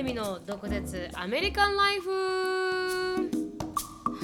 るみの毒舌アメリカンライフ。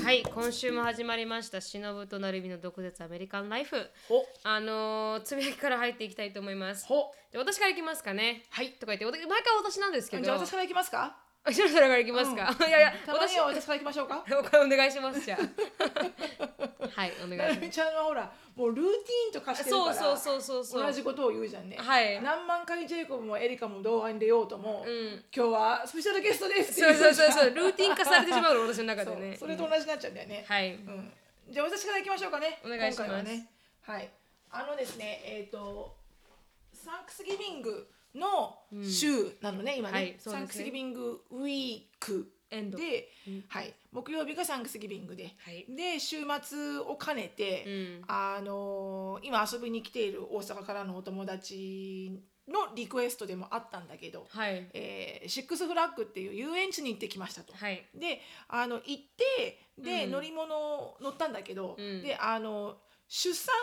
はい今週も始まりました。しのぶとなるみの毒舌アメリカンライフ。ほ。あのー、つぶやきから入っていきたいと思います。ほ。で私からいきますかね。はい。とか言ってお毎回私なんですけど。じゃあ私からいきますか？あしのさんからいきますか、いやいやたまに私は私からいきましょうか？お願いしますじゃあ。はいお願いしまなるみちゃんはほらもうルーティーンと化してするからそうそうそうそう同じことを言うじゃんね。はい。何万回ジェイコブもエリカも動画に出ようとも、うん。今日はスペシャルゲストですそうそうそううそう。ルーティン化されてしまうの私の中でね。それと同じになっちゃうんだよね、はい。うん、じゃあ私からいきましょうかね。お願いします。はね。はい。あのですねえっ、とサンクスギビングの週なのね、今ね、はい。ね。サンクスギビングウィークエンド。で、はい、木曜日がサンクスギビングで、はい。で週末を兼ねて、うん。あのー今遊びに来ている大阪からのお友達のリクエストでもあったんだけど、はい。えーシックスフラッグっていう遊園地に行ってきましたと。はい。であの行ってで、うん。乗り物乗ったんだけど、うん。であの出産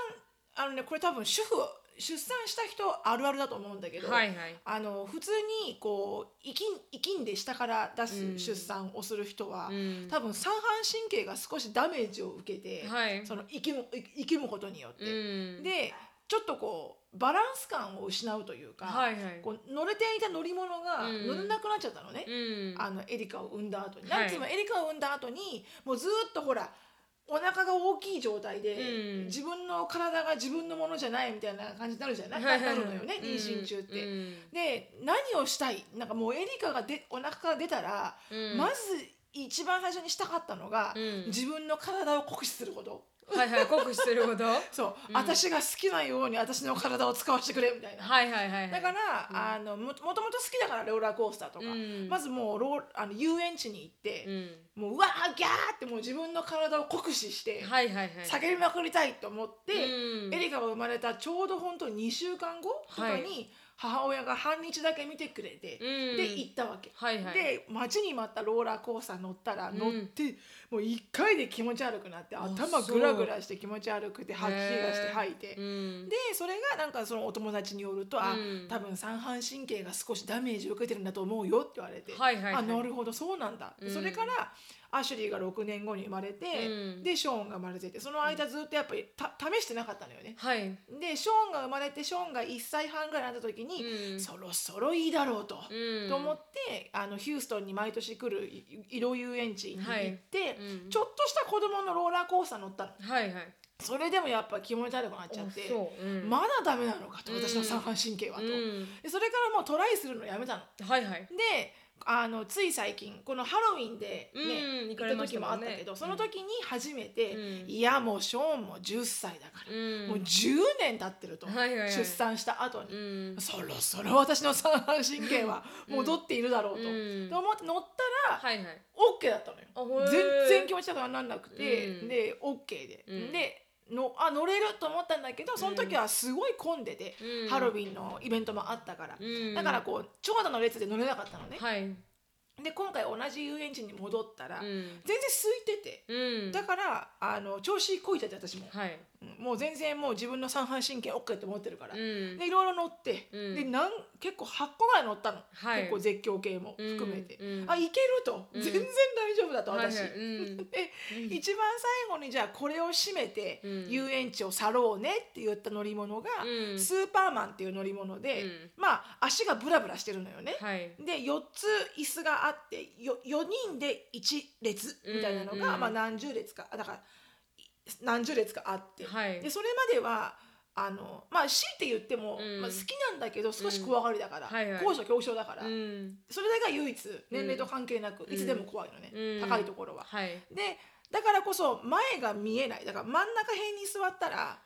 あのねこれ多分主婦出産した人あるあるだと思うんだけど、はいはい。あの普通にこう生き生きんで下から出うんす出産をする人は、うん。多分三半神経が少しダメージを受けて、はい。その生きむ生きむことによって、うん。でちょっとこうバランス感を失うというか、はいはい。こう乗れていた乗り物がうん。乗れなくなっちゃったのね。うん。あのエリカを産んだ後に、はい。なんつうのエリカを産んだ後にもうずーっとほらお腹が大きい状態で、うん。自分の体が自分のものじゃないみたいな感じになるじゃない、はいはいはい。なるのよね妊娠中って。うん。で何をしたい？なんかもうエリカがでお腹から出たら、うん。まず一番最初にしたかったのが、うん。自分の体を酷使すること。はいはい酷使すること？そう、うん。私が好きなように私の体を使わせてくれみたいな。はいはいはいはい。だから、あのももともと好きだからローラーコースターとか、うん。まずもうローあの遊園地に行って、うん。もううわーギャーってもう自分の体を酷使してはいはいはい。叫びまくりたいと思って、うん。エリカが生まれたちょうど本当に2週間後とかに母親が半日だけ見てくれて、うん。で行ったわけ。はいはい。で待ちに待ったローラーコースター乗ったらうん。乗って、もう1回で気持ち悪くなってあ頭グラグラして気持ち悪くて吐き気がして吐いて。うん。でそれがなんかそのお友達によると、あうん。多分三半神経が少しダメージを受けてるんだと思うよって言われて、はいはいはい。あなるほどそうなんだ、うん。それからアシュリーが6年後に生まれて、うん。でショーンが生まれててその間ずっとやっぱりた試してなかったのよね。はい。でショーンが生まれてショーンが1歳半ぐらいになった時に、うん。そろそろいいだろうと。うん。と思ってあのヒューストンに毎年来るい色遊園地に行って、はい。うん。ちょっとした子供のローラーコースター乗ったの。はいはい。それでもやっぱ気持ち悪くなっちゃってう。うん。まだダメなのかとうん。私の三半神経はと、うん。でそれからもうトライするのやめたの。はいはい。であのつい最近このハロウィンで、ねうん行った時もあったけど、その時に初めて、うん。いやもうショーンも10歳だから、うん。もう10年経ってると、はいはいはい。出産した後に、うん。そろそろ私の三半神経は戻っているだろうと、うん。と思って乗ったら、はいはい。OK だったのよ。全然気持ちよくならなくて、うん。で OK で、うん。でのあ乗れると思ったんだけどその時はすごい混んでて、うん。ハロウィンのイベントもあったから、うん。だからこう長蛇の列で乗れなかったのね、はい。で今回同じ遊園地に戻ったら、うん。全然空いてて、うん。だからあの調子こいちゃって私も、はい。うんもう全然もう自分の三半神経 OK って思ってるから、うん。でいろいろ乗って、うん。でなん結構8個ぐらい乗ったの、はい。結構絶叫系も含めて、うんうん。あいけると、うん。全然大丈夫だと私、はいはい。うん。で、一番最後にじゃあこれを締めてうん。遊園地を去ろうねって言った乗り物が、うん。スーパーマンっていう乗り物で、うん。まあ足がブラブラしてるのよね。はい。で4つ椅子があってよ4人で1列みたいなのが、うんまあ、何十列か。だからい何十列かあって、はい。でそれまではあのまあ強いて言っても、うん。まあ、好きなんだけど少し怖がりだから、はいはい。高所恐怖症だから、うん。それが唯一年齢と関係なく、いつでも怖いのね、うん。高いところは。はい。でだからこそ前が見えない。だから真ん中辺に座ったら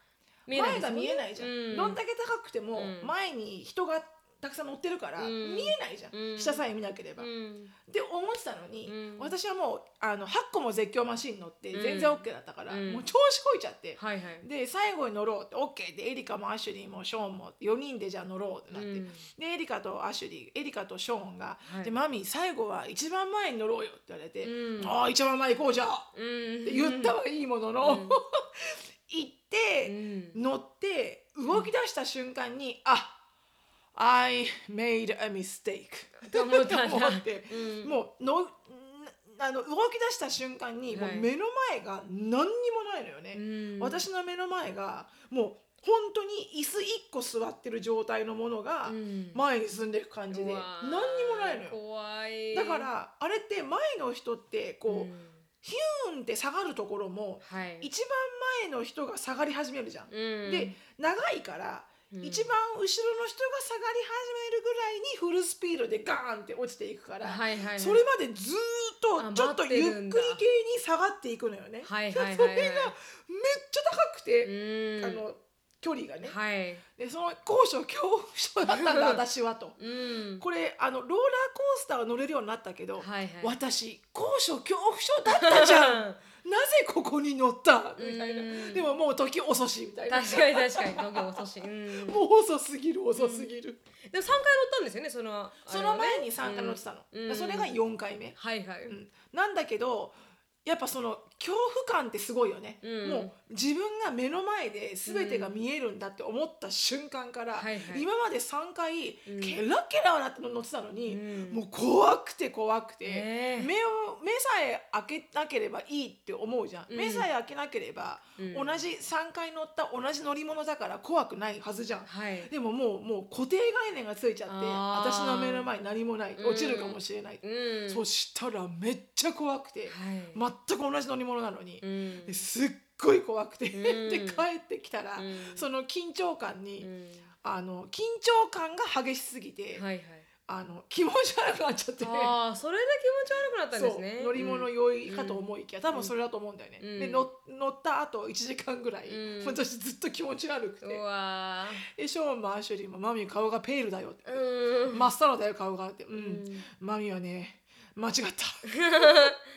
前が見えないじゃん、うん。どんだけ高くてもうん。前に人がたくさん乗ってるからうん。見えないじゃん、うん。下さえ見なければ。うん。って思ってたのに、うん。私はもうあの8個も絶叫マシン乗ってうん。全然 OK だったから、うん。もう調子こいちゃって。はいはい。で最後に乗ろうって OK でエリカもアシュリーもショーンも4人でじゃあ乗ろうってなって、うん。でエリカとアシュリーエリカとショーンが「はい。でマミー最後は一番前に乗ろうよ」って言われて「うん。ああ一番前行こうじゃあ」うん。って言ったはいいものの、うん。行って、うん。乗って動き出した瞬間にあ I made a mistake. と思ったんだ思って、もうのあの動き出した瞬間に、はい。もう目の前が何にもないのよね、うん。私の目の前がもう本当に椅子1個座ってる状態のものがうん。前に進んでいく感じで、何にもないのよ。怖い。だからあれって前の人ってこう、うん。ヒューンって下がるところもはい。一番前の人が下がり始めるじゃん。うん。で長いから、うん。一番後ろの人が下がり始めるぐらいにフルスピードでガーンって落ちていくから、はいはいはい。それまでずーっあとちょっとゆっくり系に下がっていくのよね。はいはいはいはい。それがめっちゃ高くて、うん。あの距離がね。はい。でその高所恐怖症だったんだ 私はと。うん。これあのローラーコースターは乗れるようになったけど、はいはい。私高所恐怖症だったじゃん なぜここに乗った？みたいな。うん。でももう時遅しみたいな。確かに確かに東京遅し、も もう遅すぎる遅すぎる、3回乗ったんですよねそのその前に3回乗ってたの、うん。それが4回目、はいはい、うん。なんだけどやっぱその恐怖感ってすごいよね、うん。もう自分が目の前で全てが見えるんだって思った瞬間から、はいはい。今まで3回うん。ケラケラ笑って乗ってたのに、うん。もう怖くて怖くて、ねえ。目を目さえ開けなければいいって思うじゃん、うん。目さえ開けなければ、うん。同じ3回乗った同じ乗り物だから怖くないはずじゃん、はい。でももうもう固定概念がついちゃって私の目の前に何もないうん。落ちるかもしれない、うん。そしたらめっちゃ怖くて、はい。全く同じ乗り物なのに、すっごい怖くて、うん。で帰ってきたら、うん。その緊張感に、うん。あの緊張感が激しすぎて、はいはい。あの気持ち悪くなっちゃって。ああそれで気持ち悪くなったんですね。乗り物酔いかと思いきや、多分それだと思うんだよね、うん。で乗乗った後1時間ぐらい、うん。私ずっと気持ち悪くて。でショーンもアシュリーも「マミー顔がペールだよ」って。ーうん。真っ青だよ顔が」って「うん、ん。マミーはね間違った。う ん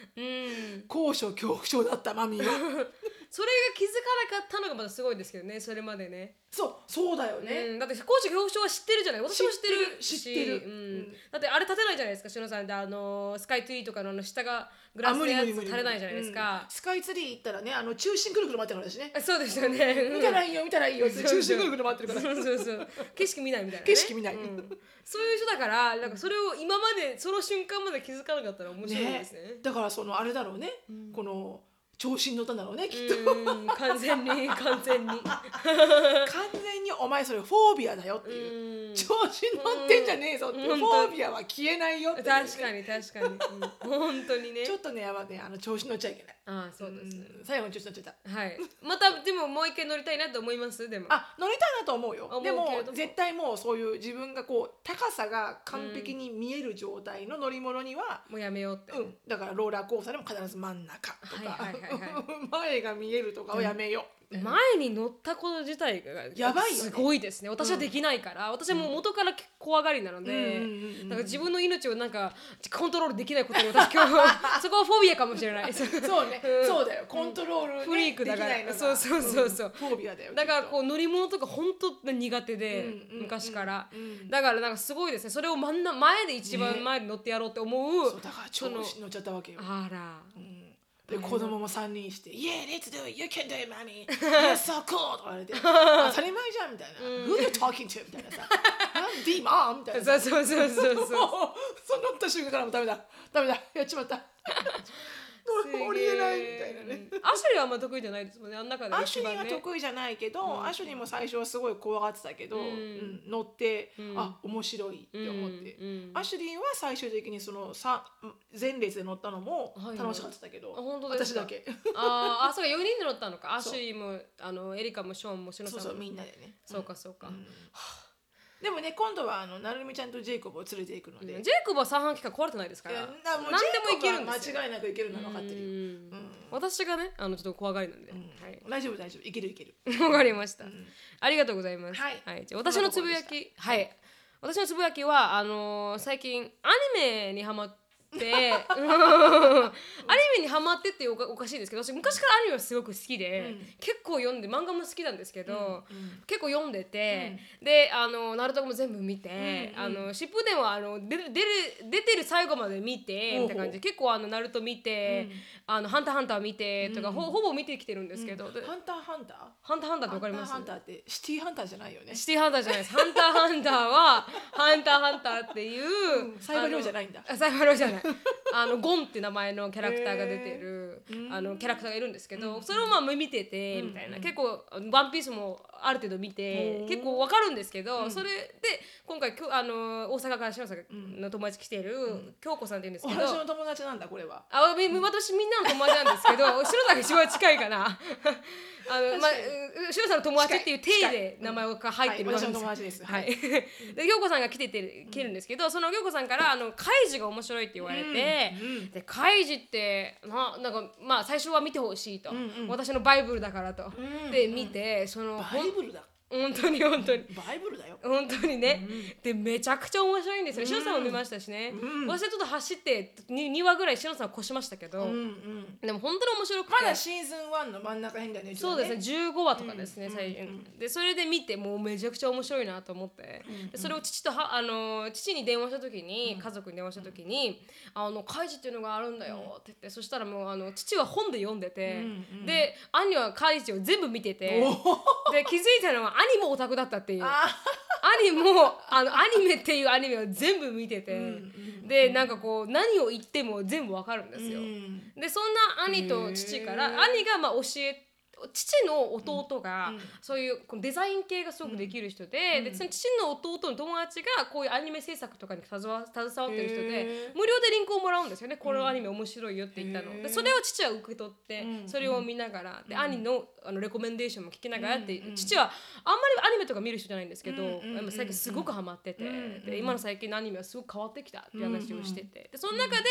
高所恐怖症だったマミーは それが気づかなかったのがまたすごいですけどねそれまでね。そうそうだよね、うん、だって高所恐怖症は知ってるじゃない？私も知ってるし。知ってる。うん。うん。だってあれ立てないじゃないですかしのさん。であのスカイツリーとかのあの下がグラスのやつ立てないじゃないですうん。か、スカイツリー行ったらねあの中心くるくる回ってるからだしね。あそうですよね。見たらいいよ見たらいいよ中心くるくる回ってるから。そうそうそう。景色見ないみたいな、ね、景色見ない。うん。そういう人だからなんかそれを今までその瞬間まで気づかなかったら面白いですね。だからそのあれだろうね、この調子に乗ったんだろうねきっと、うん完全に 完全に。完全にお前それフォービアだよっていう、うん。調子に乗ってんじゃねえぞってフォービアは消えないよって確かに確かに、うん、本当にね。ちょっとねやばねあの調子乗っちゃいけない。ああそうです、うん。最後に調子乗っちゃった。はい。またでももう一回乗りたいなと思います？でも。あ乗りたいなと思うよ。でも絶対もうそういう自分がこう高さが完璧に見える状態の乗り物には、もうやめようって、うん。だからローラーコースターでも必ず真ん中とか、はいはいはい。は前が見えるとかをやめよう、前に乗ったこと自体がやばいすごいですね。私はできないから、私はもう元から怖がりなので、うんうんうんうんなんか自分の命をなんかコントロールできないことに私 今日そこはフォビアかもしれない。そうね、うん。そうだよ。コントロール、ねフリークだから。できないのが。そうそうそうそう。ん。フォービアだよだからこう乗り物とか本当苦手で、うんうんうん昔から、うんだからなんかすごいですね。それを真ん中前で一番前で乗ってやろうって思う、とそうだから調子に乗っちゃったわけよ、あら。うんで子供も3人して「Yeah, let's do it! You can do it, mommy! You're so cool!」とか言われて「当たり前じゃん」みたいな「Who you talking to?」みたいなさ「I'm the mom!」みたいなそうそうそうそうそう そうなった瞬間からもうダメだダメだやっちまった降りれないみたいなね。うんアシュリーはあんま得意じゃないですもんね。あん中でアシュリーは得意じゃないけど、アシュリーも最初はすごい怖がってたけど、うん。うん乗って、ん。あ面白いって思って、うんうんアシュリーは最終的にそのさ前列で乗ったのもはいはい。楽しかったけど、あ本当ですか？私だけ。あーあそうか4人で乗ったのか。アシュリーもあのエリカもショーンもシノさんも。そうそうみんなでね。そうかそうか、うんでもね今度はあのなるみちゃんとジェイコブを連れていくので、ジェイコブは三半規管壊れてないですかいやら何でもいけるんですよ。間違いなくいけるのは分かってるよ、うん。うん。私がねあのちょっと怖がりなんで、大丈夫大丈夫。いけるいける。はいわかりました、ありがとうございます。はい。じゃあ私のつぶやき。はい。私のつぶやきはあのー最近アニメにハマっ アニメにハマってっておかおかしいですけど私昔からアニメはすごく好きで、うん。結構読んで漫画も好きなんですけど、うん結構読んでて、であのナルトも全部見て、うんうん。あの疾風伝はあの出る出てる最後まで見てみたいな感じ。で結構あのナルト見て、うん。あのハンターハンター見てとか、うんほほぼ見てきてるんですけど、でハンターハンター？ハンターハンターってわかります？ハンターハンターってシティハンターじゃないよね。シティハンターじゃないです。ハンターハンターはハンターハンターっていう、サイバーリョウじゃないんだ。あのあサイバーリョウじゃない。あのゴンって名前のキャラクターが出てるへーあのキャラクターがいるんですけど、うん。それをまあ見ててみたいな、うん。結構ワンピースもある程度見て結構わかるんですけど、うん。それで今回きょあの大阪から篠坂の友達来てる、京子さんって言うんですけど。私の友達なんだこれは。あみ私みんなの友達なんですけど篠田が一番近いかなあの、まあ確かに、う篠田の友達っていう体で名前が入ってるはいわけ私の友達ですはい、で京子さんが来てて来るんですけど、その京子さんからあのカイジが面白いって言われて、でカイジってななんかまあ最初は見てほしいと、私のバイブルだからと、んで見てそのバイブルだ本当に本当に。バイブルだよ。本当にね、でめちゃくちゃ面白いんですよ。しのさんも見ましたしね。うん。私はちょっと走ってに2話ぐらいしのさんを越しましたけど、うんうん。でも本当に面白くて。まだシーズン1の真ん中辺だよねそうですね15話とかですね、うん最うん。でそれで見てもうめちゃくちゃ面白いなと思って、でそれを父とはあのー父に電話した時に、家族に電話した時に「あのカイジっていうのがあるんだよ」って言ってそしたらもうあの父は本で読んでて、うんうんで兄はカイジを全部見てておで気づいたのは兄もオタクだったっていう。あ兄もあのアニメっていうアニメを全部見てて、んでなんかこう何を言っても全部わかるんですよ。うん。でそんな兄と父から兄がまあ教え父の弟が、うん。そういうこのデザイン系がすごくできる人で,、でその父の弟の友達がこういうアニメ制作とかに携わ携わってる人で無料でリンクをもらうんですよね。このアニメ面白いよって言ったの、でそれを父は受け取って、うん。それを見ながらで兄のあのレコメンデーションも聞きながらって、うん父はあんまりアニメとか見る人じゃないんですけど、う最近すごくハマってて、うんで今の最近のアニメはすごく変わってきたっていう話をしてて、でその中で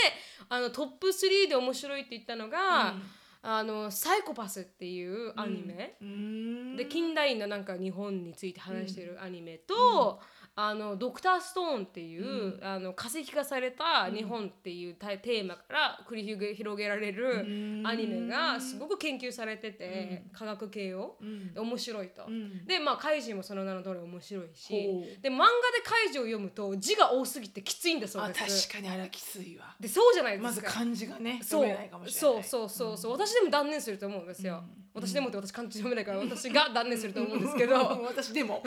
あのトップ3で面白いって言ったのが、あのサイコパスっていうアニメ、うん。で近代のなんか日本について話してるアニメと、あのドクターストーンっていう、あの化石化された日本っていうテーマから繰り広げられるうん。アニメがすごく研究されてて、科学系を、うん。面白いと。うん。でまあ怪人もその名の通り面白いしで漫画で怪人を読むと字が多すぎてきついんだそうあです。確かにあれはきついわ。でそうじゃないですか。まず漢字がねそう。読めないかもしれそうそうそうそう、私でも断念すると思うんですよ、私でもって私漢字読めないから私が断念すると思うんですけど。私でも。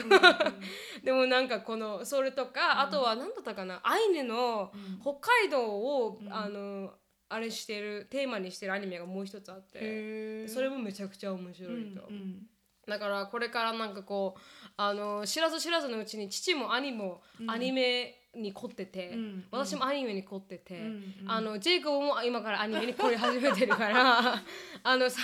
でもなんかこのそれとか、あとは何だったかなアイネの北海道を、あのあれしてるテーマにしてるアニメがもう一つあってそれもめちゃくちゃ面白いと、うんだからこれからなんかこうあの知らず知らずのうちに父も兄もアニメに凝ってて、うん私もアニメに凝ってて、んあのジェイコブも今からアニメに凝り始めてるから あのさ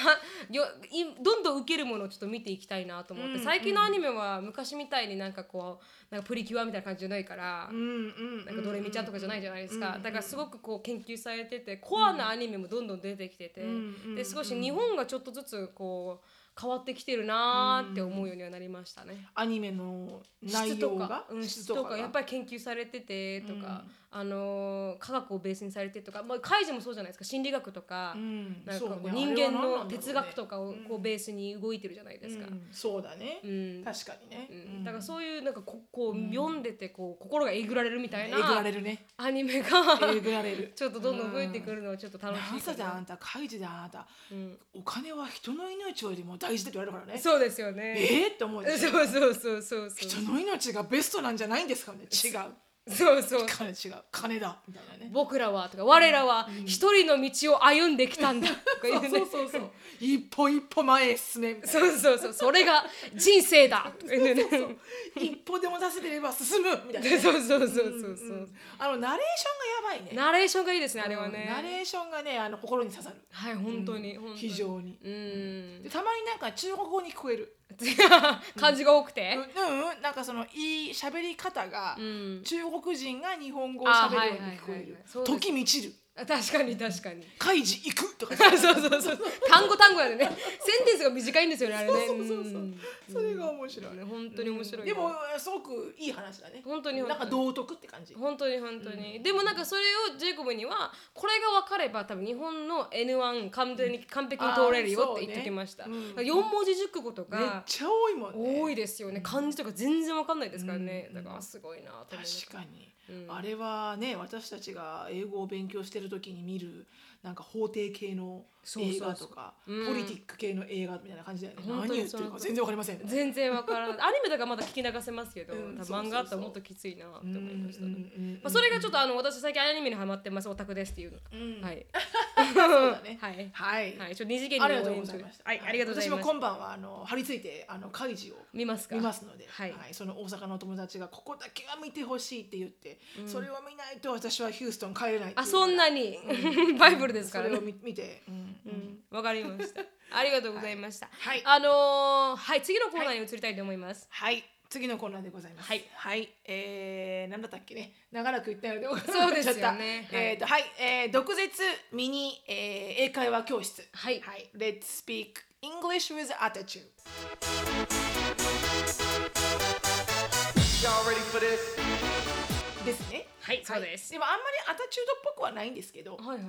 よいどんどん受けるものをちょっと見ていきたいなと思って、うん最近のアニメは昔みたいになんかこうなんかプリキュアみたいな感じじゃないから。なんかドレミちゃんとかじゃないじゃないですか、うんだからすごくこう研究されててコアなアニメもどんどん出てきてて、うん。で少し日本がちょっとずつこう変わってきてるなーって思うようにはなりましたね。アニメの内質と容がか、うん、質とかやっぱり研究されててとか、あのー科学をベースにされてとか、まあ、カイジもそうじゃないですか。心理学とか、うん。なんか人間の哲学とかをこうベースに動いてるじゃないですか。うん。そうだね。うん。確かにね。うん。だからそういうなんかここう読んでてこう心がえぐられるみたいえぐらなれるね。アニメがえぐられる。ちょっとどんどん増えてくるのはちょっと楽しないぜかな。であんた開示であなた。うん。お金は人の命よりも大事だって言われるからね。そうですよね。えーって思う そうそうそうそうそう。人の命がベストなんじゃないんですかね。違うそうそう。金違う金だみたいなね。僕らはとか我らは一人の道を歩んできたんだ。とか言うね。そうそうそう。一歩一歩前へ進めみたいそうそうそう。それが人生だ。とか言うね。な一歩でも出せてれば進むみたいな。ね そうそうそうそうそう。あのナレーションがやばいね。ナレーションがいいですねあれはうんナね。レーションがねあの心に刺さる。はい本当に本当に。非常に。うん。で。たまになんか中国語に聞こえる漢字が多くうて。ん。うん。なんかそのいい喋り方がうん。中国人が日本語を喋るように聞こえる。あはいはいはいはい。そうです時満ちる。あ確かに確かに。カイジ行くとか。そうそうそう単語単語やでね。センテンスが短いんですよねあれね。そうそうそうそう。うん。それが面白い。ね本当に面白い。なでもすごくいい話だね。本当に本当に。なんか道徳って感じ。本当に本当に、でもなんかそれをジェイコブにはこれが分かれば多分日本の N1 完璧に完璧に通れるよって言ってきました、ね。うん。4文字熟語とめっかちゃ多いもんね。多いですよね。漢字とか全然分かんないですからね、だからすごいなと思確かに、うん。あれはね私たちが英語を勉強してる時に見るなんか法廷系の映そうそうそう。画とか。うん。ポリティック系の映画みたいな感じだよね。何言ってるか全然わかりません全然分からないアニメだからまだ聞き流せますけど、うん漫画あったらもっときついなって思いました、うんうんうんまあ、それがちょっとあの私最近アニメにハマってますオタクですっていうの、うん。はい。そうだね。はい。はい、はい、ちょっと二次元にありがとうございました。はい、ありがとうございます。私も今晩はあの張り付いてあの開示を見ますか。見ますので、はい。その大阪のお友達がここだけは見てほしいって言って、それを見ないと私はヒューストン帰れないあ、そんなに、バイブルですからね。それを見見て、うんうん、わかりました。ありがとうございました。はいあのー、はい、次のコーナーに移りたいと思います。はい次のコーナーでございます。はい、はい、えー、なんだったっけね、長らく言ったので、そうですよねえっ、と、はい、えー、毒舌ミニ、えー、英会話教室。はいはい、Let's speak English with attitude。Y'all ready for this? ですね。はい、そうです。でもあんまりアタチュードっぽくはないんですけど、はいはい。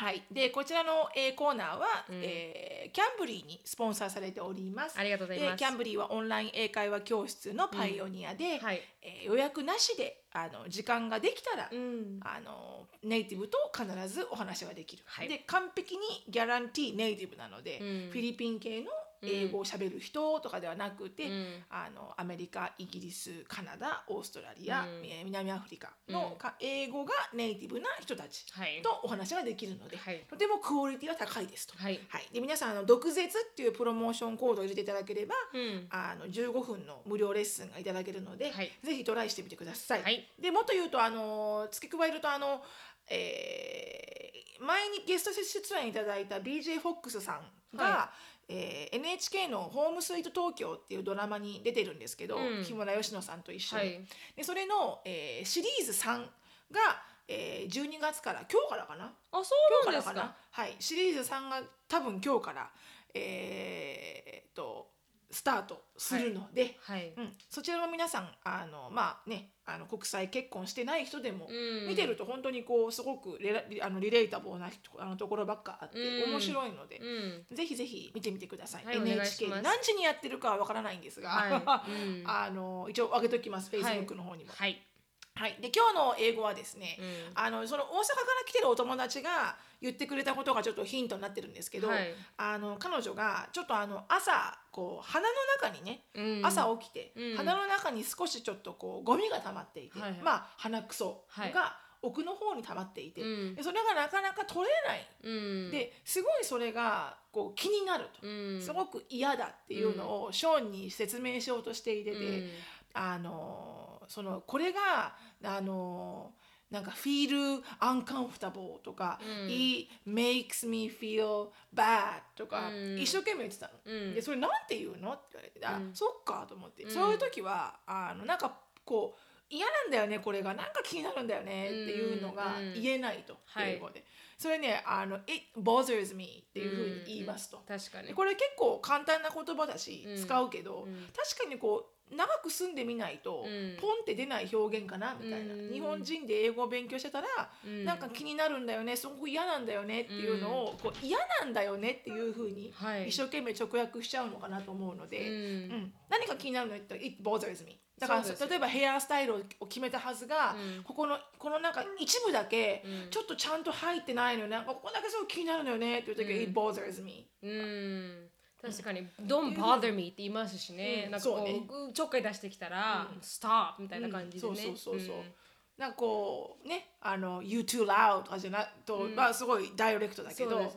はい、でこちらの、えーコーナーは、えーキャンブリーにスポンサーされております。ありがとうございますでキャンブリーはオンライン英会話教室のパイオニアで、はい。えー予約なしであの時間ができたら、うん。あのネイティブと必ずお話ができる。はいで完璧にギャランティーネイティブなので、うんフィリピン系の英語をしゃべる人とかではなくて、うんあのアメリカイギリスカナダオーストラリア、うんえー南アフリカの、うんか英語がネイティブな人たちはい。とお話ができるので、はいとてもクオリティは高いですと。はい。で皆さんあの毒舌っていうプロモーションコードを入れていただければ、うん。あの15分の無料レッスンがいただけるので、はいぜひトライしてみてください。はいでもっと言うとあの付け加えるとあの、えー前にゲスト出演いただいた BJ フォックスさんが、はえー NHK の「ホームスイート東京」っていうドラマに出てるんですけど、うん木村佳乃さんと一緒に。はい。でそれの、えーシリーズ3が、えー12月から今日からかな？あ、そうなんですか。からかな？はいシリーズ3が多分今日からえーっとスタートするので、はい。うん、そちらも皆さんあのまあねあの国際結婚してない人でも、うん。見てると本当にこうすごくレラリあのリレータブルな人あのところばっかあって、うん。面白いので、うん。ぜひぜひ見てみてください、はい NHK 何時にやってるかはわからないんですが、はい。うん。あの一応上げときます。はい。Facebook の方にも。はい。はい、で今日の英語はですね、うん。あのその大阪から来てるお友達が言ってくれたことがちょっとヒントになってるんですけど、はい。あの彼女がちょっとあの朝こう鼻の中にね、うん。朝起きて、うん。鼻の中に少しちょっとこうゴミが溜まっていて、はいはい。まあ鼻くそはい。が奥の方に溜まっていて、うん。でそれがなかなか取れない、うん。ですごいそれがこう気になると、うん。すごく嫌だっていうのをショーンに説明しようとしていてて。うん。あのそのこれがあのなんか feel uncomfortable とか、うん。it makes me feel bad とか、うん。一生懸命言ってたの。うん。でそれなんて言うの？って言われて、あうん。そっかと思って、うん。そういう時はあのなんかこう嫌なんだよねこれが。なんか気になるんだよねっていうのがうん。言えないと、はい。英語で。それねあの it bothers me っていうふうに言いますと。うん。確かに。でこれ結構簡単な言葉だし、うん。使うけど、うん。確かにこう長く住んでみないと、うん。ポンって出ない表現かなみたいな、うん。日本人で英語を勉強してたら、うん。なんか気になるんだよねすごく嫌なんだよねっていうのを、こう嫌なんだよねっていうふうにはい。一生懸命直訳しちゃうのかなと思うので、うん。うん。何か気になるのって言ったら It bothers me だからそうです。よ例えばヘアスタイルを決めたはずが、うん。ここのこのなんか一部だけうん。ちょっとちゃんと入ってないのよなんかここだけすごい気になるのよねっていう時は、うん。It bothers me うん確かに「Don't bother me」って言いますしね、うん。なんかこうね。うちょっかい出してきたら「Stop」みたいな感じでね、うん。そうそうそうそう。なんかこうねあの「You too loud」とかじゃなと、うん。まあすごいダイレクトだけど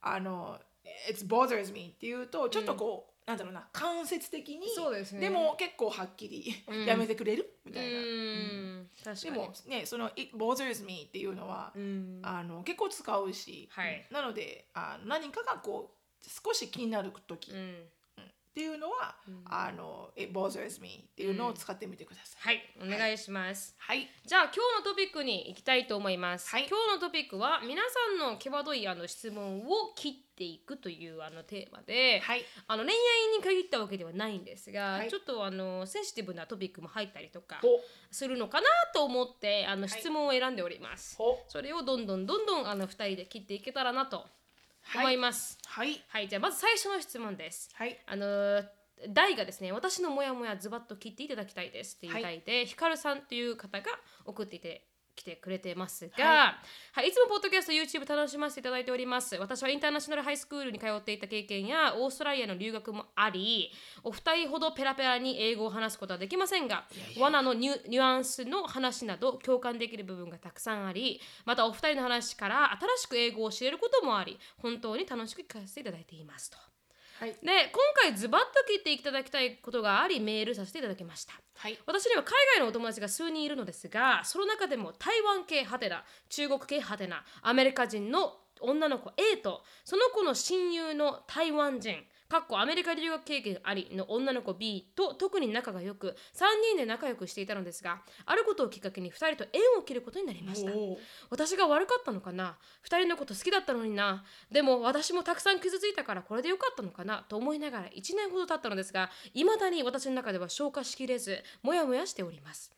あの「It bothers me」っていうとちょっとこう、なんだろうな間接的にそうですね。も結構はっきり、うん。やめてくれる？みたいな、うん。確かに。でもねその「It bothers me」っていうのは、うん。あの結構使うし、はい。なのであの何かがこう少し気になる時、うんっていうののは、あの It bothers me っていうのを使ってみてください。はい、お願いします。はい。じゃあ今日のトピックに行きたいと思います。はい今日のトピックは皆さんの際どいあの質問を切っていくというあのテーマで、はい。あの恋愛に限ったわけではないんですが、はいちょっとあのセンシティブなトピックも入ったりとかほするのかなと思ってあの質問を選んでおります。ほそれをどんどんどんどんあの2人で切っていけたらなと思います。はい。はい、じゃあまず最初の質問です。はい。あの題がですね私のモヤモヤズバッと切っていただきたいですっていう題で、ひかるさんという方が送っていて来てくれてますが、ははいい、つもポッドキャスト YouTube 楽しませていただいております。私はインターナショナルハイスクールに通っていた経験やオーストラリアの留学もありお二人ほどペラペラに英語を話すことはできませんが罠のニュニュアンスの話など共感できる部分がたくさんありまたお二人の話から新しく英語を教えることもあり本当に楽しく聞かせていただいていますと。はい。で今回ズバッと切っていただきたいことがありメールさせていただきましたはい。私には海外のお友達が数人いるのですがその中でも台湾系ハテナ中国系ハテナアメリカ人の女の子 A とその子の親友の台湾人かっこアメリカ留学経験ありの女の子 B と特に仲が良く3人で仲良くしていたのですがあることをきっかけに2人と縁を切ることになりました。私が悪かったのかな？2人のこと好きだったのにな？でも私もたくさん傷ついたからこれでよかったのかな？と思いながら1年ほど経ったのですがいまだに私の中では消化しきれずモヤモヤしております。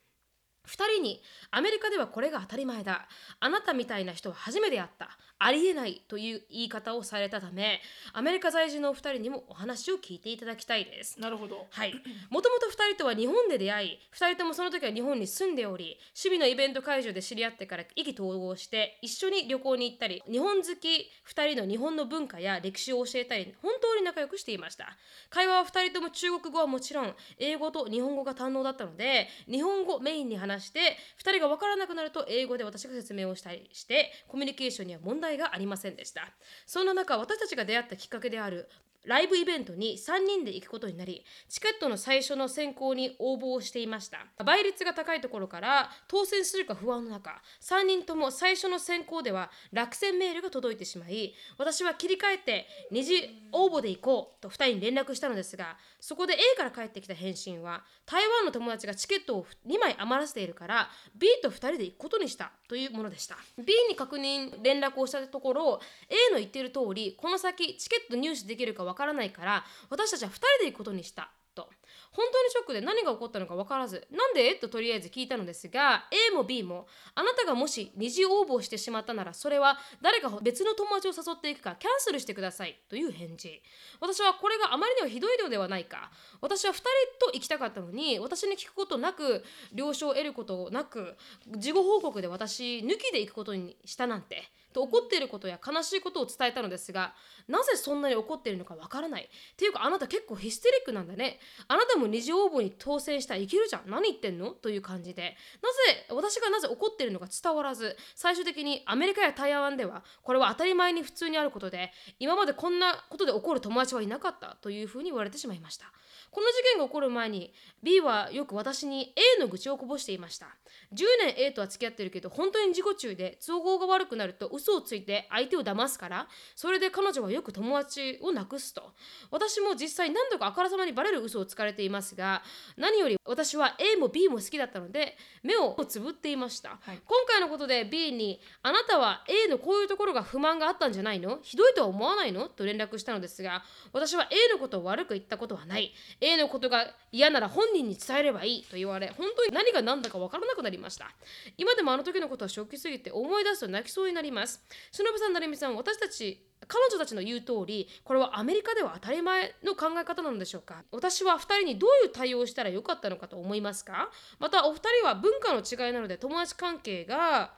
2人にアメリカではこれが当たり前だ。あなたみたいな人は初めて会ったありえないという言い方をされたためアメリカ在住のお二人にもお話を聞いていただきたいです。なるほど。はい、もともと2人とは日本で出会い2人ともその時は日本に住んでおり趣味のイベント会場で知り合ってから意気投合して一緒に旅行に行ったり日本好き2人の日本の文化や歴史を教えたり本当に仲良くしていました。会話は2人とも中国語はもちろん英語と日本語が堪能だったので日本語メインに話して2人が分からなくなると英語で私が説明をしたりしてコミュニケーションには問題がありませんでした。そんな中私たちが出会ったきっかけであるライブイベントに3人で行くことになりチケットの最初の選考に応募をしていました。倍率が高いところから当選するか不安の中3人とも最初の選考では落選メールが届いてしまい私は切り替えて二次応募で行こうと2人に連絡したのですがそこで A から返ってきた返信は台湾の友達がチケットを2枚余らせているから B と2人で行くことにしたというものでした。B に確認連絡をしたところ A の言っている通りこの先チケット入手できるかわからないから私たちは2人で行くことにした。と。本当にショックで何が起こったのか分からずなんで？ととりあえず聞いたのですが A も B もあなたがもし二次応募してしまったならそれは誰か別の友達を誘っていくかキャンセルしてください。という返事。私はこれがあまりにもひどいのではないか。私は2人と行きたかったのに私に聞くことなく了承を得ることなく事後報告で私抜きで行くことにしたなんて。と怒っていることや悲しいことを伝えたのですがなぜそんなに怒っているのかわからない。っていうかあなた結構ヒステリックなんだね。あなたも二次応募に当選したらいけるじゃん。何言ってんの？という感じで。なぜ私がなぜ怒っているのか伝わらず最終的にアメリカや台湾ではこれは当たり前に普通にあることで今までこんなことで怒る友達はいなかったというふうに言われてしまいました。この事件が起こる前に B はよく私に A の愚痴をこぼしていました。10年 A とは付き合ってるけど本当に自己中で都合が悪くなると嘘をついて相手を騙すからそれで彼女はよく友達をなくすと。私も実際何度かあからさまにバレる嘘をつかれていますが何より私は A も B も好きだったので目をつぶっていました、はい。今回のことで B に「あなたは A のこういうところが不満があったんじゃないの？ひどいとは思わないの?」と連絡したのですが私は A のことを悪く言ったことはない A のことが嫌なら本人に伝えればいいと言われ本当に何が何だか分からなくなりました。今でもあの時のことはショックすぎて思い出すと泣きそうになります。しのぶさん成美さん私たち彼女たちの言う通りこれはアメリカでは当たり前の考え方なのでしょうか？私は2人にどういう対応をしたらよかったのかと思いますか？またお二人は文化の違いなので友達関係が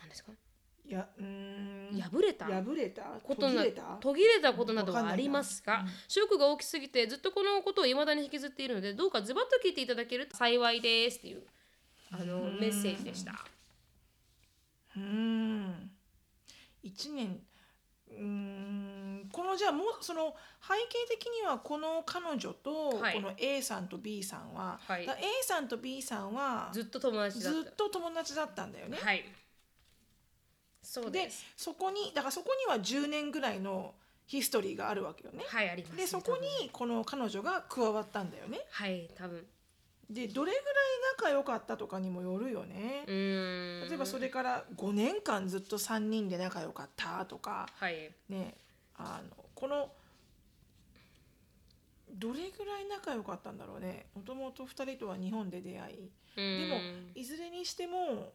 何ですか？やうーん。破れた？破れた？ことな途切れた？途切れたことなどはありますがわかん。ショックが大きすぎてずっとこのことを未だに引きずっているのでどうかズバッと聞いていただけると幸いですっていうあのメッセージでした。うーん。一年。うーん。このじゃあもうその背景的にはこの彼女とはい。この A さんと B さんは、はい。だ A さんと B さんはずっと友達だっずっと友達だったんだよね。た。はい。そうで。そこにだからそこには10年ぐらいのヒストリーがあるわけよね。はいありますねでそこにこの彼女が加わったんだよね。はい多分でどれぐらい仲良かったとかにもよるよねう。ーん例えばそれから5年間ずっと3人で仲良かったとかはいねあのこのどれぐらい仲良かったんだろうねもともと2人とは日本で出会いででもいずれにしても、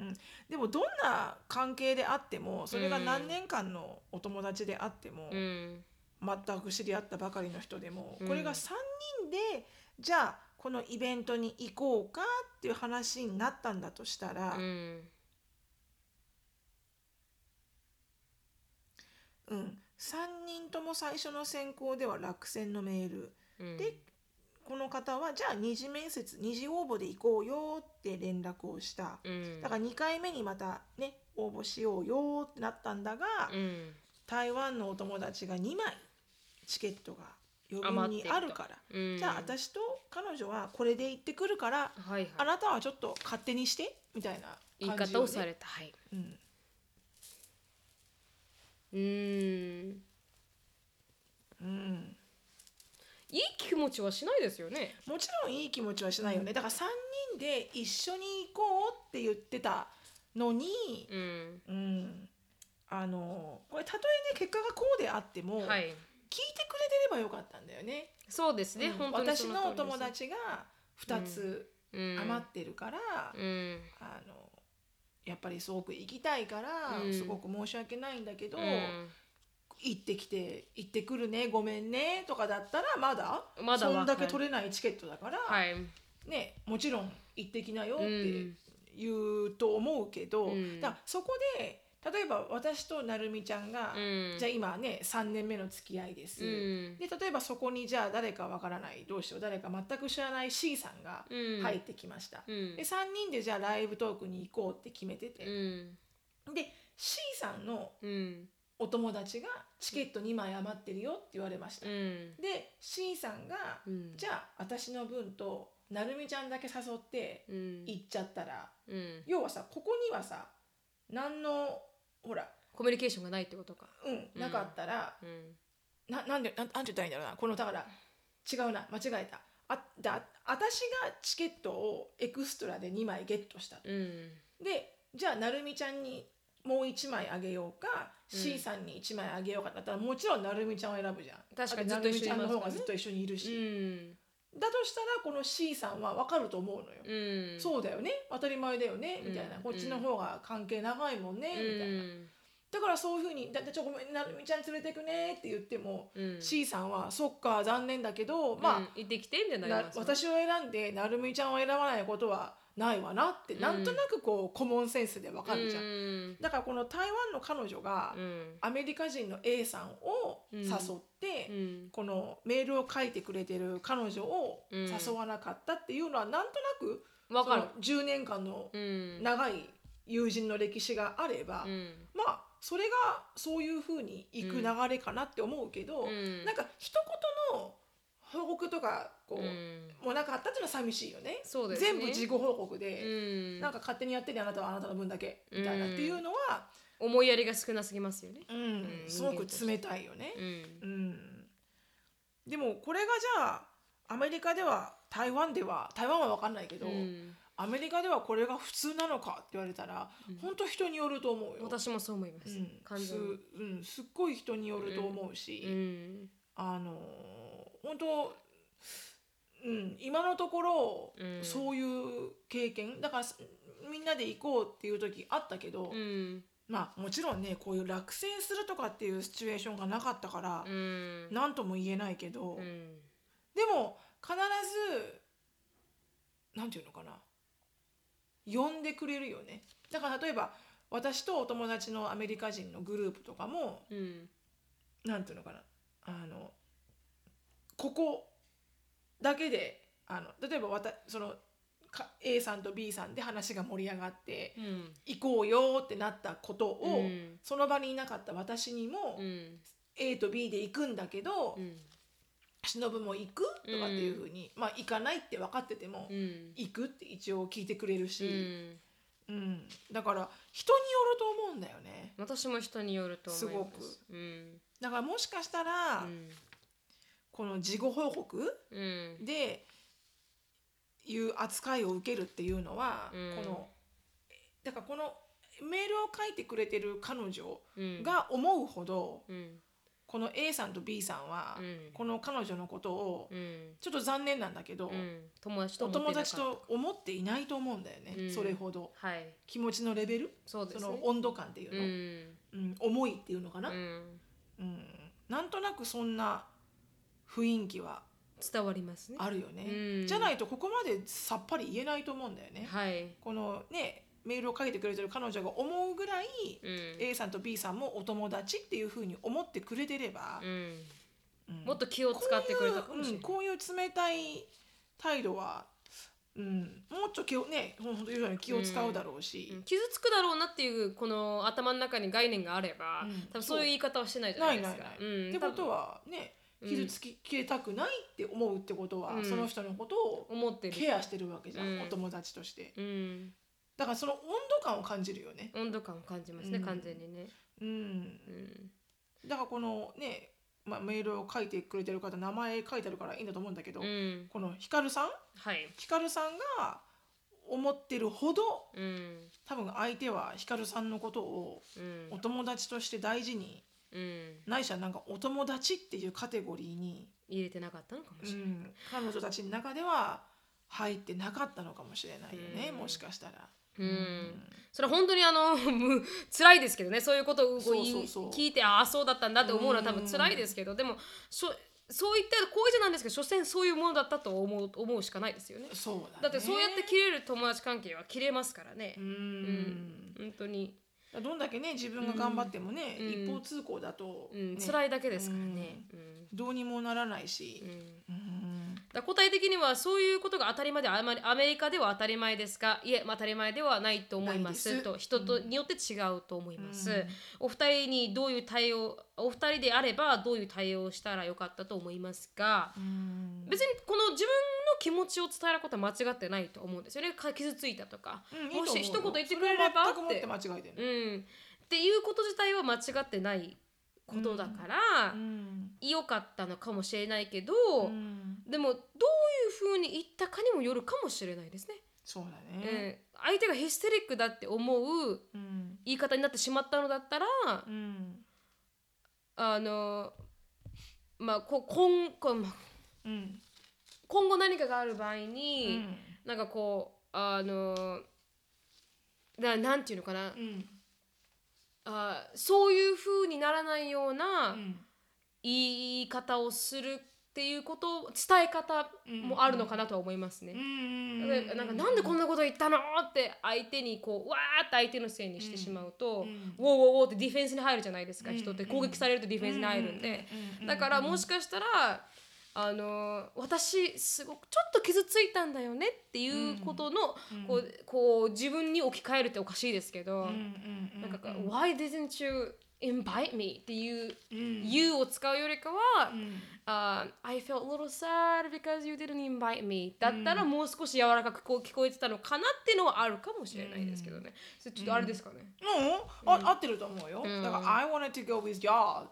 うん、でもどんな関係であってもそれが何年間のお友達であっても、うん。全く知り合ったばかりの人でも、うん。これが3人でじゃあこのイベントに行こうかっていう話になったんだとしたら、うん。うん、3人とも最初の選考では落選のメール。うん。でこの方はじゃあ二次面接二次応募で行こうよって連絡をした。うん。だから2回目にまたね応募しようよってなったんだが、うん。台湾のお友達が2枚チケットが余分にあるから、うん。じゃあ私と彼女はこれで行ってくるから、はいはい。あなたはちょっと勝手にしてみたいな言い方をされた。はい。うん。うーん。うんいい気持ちはしないですよね。もちろんいい気持ちはしないよね、だから3人で一緒に行こうって言ってたのに、うん。うん、あのこれたとえね結果がこうであっても、はい。聞いてくれてればよかったんだよね。そうですね、うん。本当私のお友達が2つうん。余ってるから、うん。あのやっぱりすごく行きたいから、うん。すごく申し訳ないんだけど、うん行ってきて行ってくるねごめんねとかだったらまだまだそんだけ取れないチケットだから、はい。ね、もちろん行ってきなよっうてん。言うと思うけど、うん。だからそこで例えば私となるみちゃんが、うん。じゃあ今ね3年目の付き合いです、うん。で例えばそこにじゃあ誰かわからないどうしよう誰か全く知らない C さんがうん。入ってきました、うん。で3人でじゃあライブトークに行こうって決めてて、うん。で C さんのうんお友達がチケット2枚余ってるよって言われました、うん。で C さんが、うん。じゃあ私の分となるみちゃんだけ誘ってうん。行っちゃったら、うん。要はさここにはさ何のほらコミュニケーションがないってことか。うんなかったら、うん。ななんでなんなんて言ったらいいんだろうな。このだから違うな間違えた。あだ私がチケットをエクストラで2枚ゲットしたと。うん。でじゃあなるみちゃんにもう1枚あげようか、うん C さんに1枚あげようかだったらもちろんなるみちゃんを選ぶじゃん。確かにずっと一緒にいますからね方がずっと一緒にいるうし、んだとしたらこの C さんは分かると思うのよ、うん。そうだよね。当たり前だよね。みたいな、うん。こっちの方が関係長いもんね、みたいな。うんだからそういうふうに「だってちょごめんなるみちゃん連れてくね」って言っても、うん。C さんは「そっか残念だけど、まあ、うん行ってきてみたいになりなますよね私を選んでなるみちゃんを選ばないことはないわなって、うん。なんとなくこうコモンセンスでわかるじゃん、うん。だからこの台湾の彼女がうん。アメリカ人の A さんを誘って、うん。このメールを書いてくれてる彼女をうん。誘わなかったっていうのはなんとなくわかる。その10年間のうん。長い友人の歴史があれば、うん。まあそれがそういうふうにいく流れかなって思うけど、うん。なんか一言の報告とかこう、うん。もうなかったっていうのは寂しいよね。そうですね。全部自己報告うで、ん。なんか勝手にやってねあなたはあなたの分だけみたいな。っていうのは、思いやりが少なすぎますよね。うん。うん。すごく冷たいよね。うん。うん。でもこれがじゃあアメリカでは台湾では台湾は分かんないけど、うんアメリカではこれが普通なのかって言われたら、本当人によると思うよ。私もそう思います。うん、すうん、すっごい人によると思うし、うん。あのー本当、うん、今のところ、うん。そういう経験だからすみんなで行こうっていう時あったけど、うん。まあもちろんねこういう落選するとかっていうシチュエーションがなかったからう、ん。何とも言えないけど、うん。でも必ずなんていうのかな呼んでくれるよね。だから例えば私とお友達のアメリカ人のグループとかもうんなんていうのかな。あのここだけであの例えばわたそのか A さんと B さんで話が盛り上がってうん行こうよってなったことを、うん。その場にいなかった私にも、うん。A と B で行くんだけど、うん忍も行く？とかっていうふうに、まあ行かないって分かってても、うん。行くって一応聞いてくれるし、うん。うん、だから人によると思うんだよね。私も人によると思います。すごく。うん。だからもしかしたら、うん。この事後報告？うん。でいう扱いを受けるっていうのは、うん。このだからこのメールを書いてくれてる彼女うん。が思うほど、うんこの A さんと B さんは、うん。この彼女のことを、うん。ちょっと残念なんだけど、うん。友達とお思ってなかった。友達と思っていないと思うんだよね、うん。それほど。はい。気持ちのレベル？そうですね。その温度感っていううの、んうん。思いっていうのかな、ううんん。なんとなくそんな雰囲気は伝わりますね。あるよね、うん。じゃないとここまでさっぱり言えないと思うんだよね、はい。このねメールを書いてくれてる彼女が思うぐらい、うん。A さんと B さんもお友達っていうふうに思ってくれてれば、もっと気を使ってくれたかもしれない。こういう,、うん、こういう冷たい態度は、うん、もっと気をね本当に気を使うだろうし、うん。傷つくだろうなっていうこの頭の中に概念があれば、うん。多分そういう言い方はしてないじゃなないいですか。ないない、うん。ってことはねうん。傷つききれたくないって思うってことは、うん。その人のことを思ってる。ケアしてるわけじゃん。お友達として。うん、だからその温度感を感じるよね。温度感を感じますね、うん。完全にね。うん。うん、だからこのね、まあ、メールを書いてくれてる方名前書いてあるからいいんだと思うんだけど、うん、このヒカルさん？はい。ヒカルさんが思ってるほどうん、多分相手はヒカルさんのことをうん。お、友達として大事にうん、ないしはなんかお友達っていうカテゴリーに、入れてなかったのかもうしれない。ん、彼女たちの中では入ってなかったのかもしれないよね、うん。もしかしたら。うん。それは本当にあの む辛いですけどね。そういうことを聞いてああそうだったんだって思うのは多分辛いですけどでもそそういった行為じゃなんですけど所詮そういうものだったと思う思うしかないですよね。そうだ,、ね、だってそうやって切れる友達関係は切れますからね。う。ん、うん、本当に、どんだけね自分が頑張ってもね、うん。一方通行だと、うん。ね。辛いだけですからね。うん。どうにもならないし。う、ん。うんだ答え的にはそういうことが当たり前であまりアメリカでは当たり前ですがいえ、まあ、当たり前ではないと思いますと人とによって違うと思います、うん。お二人にどういう対応お二人であればどういう対応をしたらよかったと思いますがうん。別にこの自分の気持ちを伝えることは間違ってないと思うんですよね。か傷ついたとか、うんもし一言言ってくれればって。間違えてる、うん、っていうこと自体は間違ってないことだから、うん。良かったのかもしれないけど、うんでもどういうふうに言ったかにもよるかもしれないですね。そうだうん。ね、相手がヒステリックだって思ううん。言い方になってしまったのだったら、うん。あのまあこ今こまうん。今後何かがある場合うに、ん。なんかこうあのななんていうのかな、うん。あそういうふうにならないようなうん。言い方をするっていうことを伝え方もあるのかなとは思いますね。なんかなんでこんなこと言ったの？って相手にこうわーって相手のせいにしてしまうと、うんウォーウォーウォーってディフェンスに入るじゃないですか、うん人って。攻撃されるとディフェンスに入るんで、うんだからもしかしたらあの私すごくちょっと傷ついたんだよねっていうことの、うんこうこう自分に置き換えるっておかしいですけど、なんか Why didn't you invite me? っていううん。You を使うよりかは、うん。あ I felt a little sad because you didn't invite me だったらもう少し柔らかくこう聞こえてたのかなっていうのはあるかもしれないですけどね。それちょっとあれですかね？うん、あ合ってると思うよ、うん。だから「I wanted to go with y'all」っ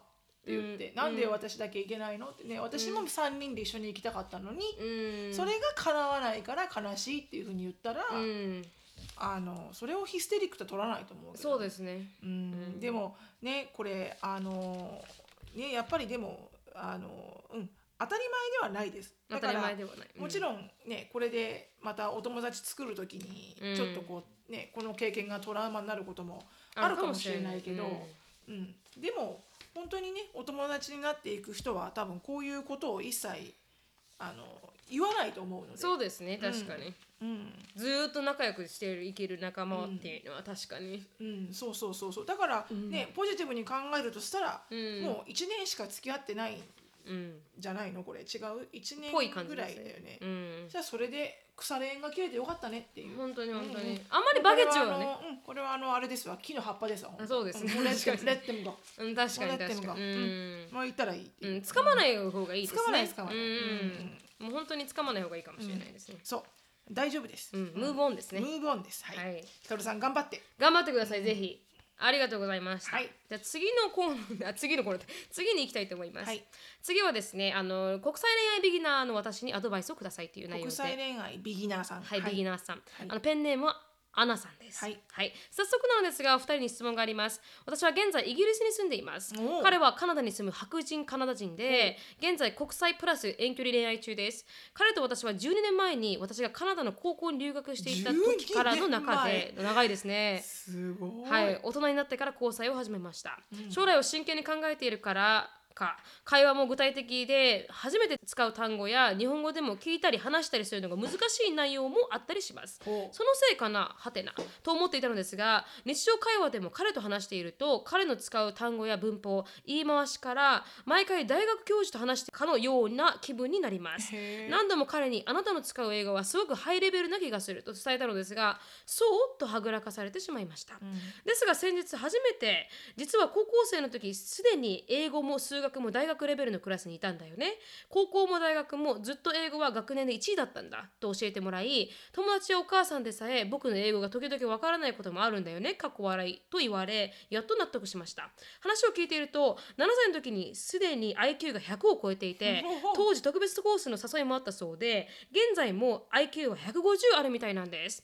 て言って、うん。なんで私だけ行けないのってね私も3人で一緒に行きたかったのに、うん。それが叶わないから悲しいっていうふうに言ったら、うん。あのそれをヒステリックと取らないと思うそうですね。うん。うん。でもねこれあのねやっぱりでもあの、うん、当たり前ではないです。当たりだから前ではない。もちろんねこれでまたお友達作る時にうん。ちょっとこうねこの経験がトラウマになることもあるかもしれないけど、うん、でも本当にねお友達になっていく人は多分こういうことを一切あの言わないと思うので。そうですね確かに、うん。ずーっと仲良くしている生きる仲間っていうのは確かに、うん、そうそうそうそう。だからね、ポジティブに考えるとしたら、うん。もう1年しか付き合ってないんうん。じゃないの？これ。違う？1ぽい感年ぐらいだよね。うん。じゃあそれで腐れ縁が切れてよかったねっていう。本当に本当に、うんあんまりバケツはね。これはあのうんこれはあのあれですわ。木の葉っぱですわあそうですね。んレッテ確かに。ムレッテムがうん確かに確かに。うん、まあ言ったらいいう。うん、掴まない方がいいですね。掴まない掴まない。うん。うん。もう本当に掴まない方がいいかもしれないですね、そう大丈夫です、うん、ムーブオンですね。ムーブオンです。はい、はい。ひかるさん頑張って。頑張ってください、ぜひ。ありがとうございました、はい。じゃあ次のコーナーあ 次のコーナー次に行きたいと思います、はい。次はですねあの国際恋愛ビギナーの私にアドバイスをくださいという内容で。国際恋愛ビギナーさん。はい、ビギナナーさん、あのペンネームはアナさんです。はい。早速なのですが、お二人に質問があります。私は現在イギリスに住んでいます。彼はカナダに住む白人カナダ人で、現在国際プラス遠距離恋愛中です。彼と私は12年前に私がカナダの高校に留学していた時からの中で、長いですね。すごい、はい、大人になってから交際を始めました、将来を真剣に考えているからか会話も具体的で初めて使う単語や日本語でも聞いたり話したりするのが難しい内容もあったりします。そのせいかなはてなと思っていたのですが日常会話でも彼と話していると彼の使う単語や文法言い回しから毎回大学教授と話してかのような気分になります。何度も彼にあなたの使う英語はすごくハイレベルな気がすると伝えたのですがそうとはぐらかされてしまいました、ですが先日初めて実は高校生の時すでに英語も数学も大学レベルのクラスにいたんだよね。高校も大学もずっと英語は学年で1位だったんだ。と教えてもらい友達やお母さんでさえ僕の英語が時々わからないこともあるんだよね。かっこ笑いと言われやっと納得しました。話を聞いていると7歳の時にすでに IQ が100を超えていて当時特別コースの誘いもあったそうで現在も IQ は150あるみたいなんです。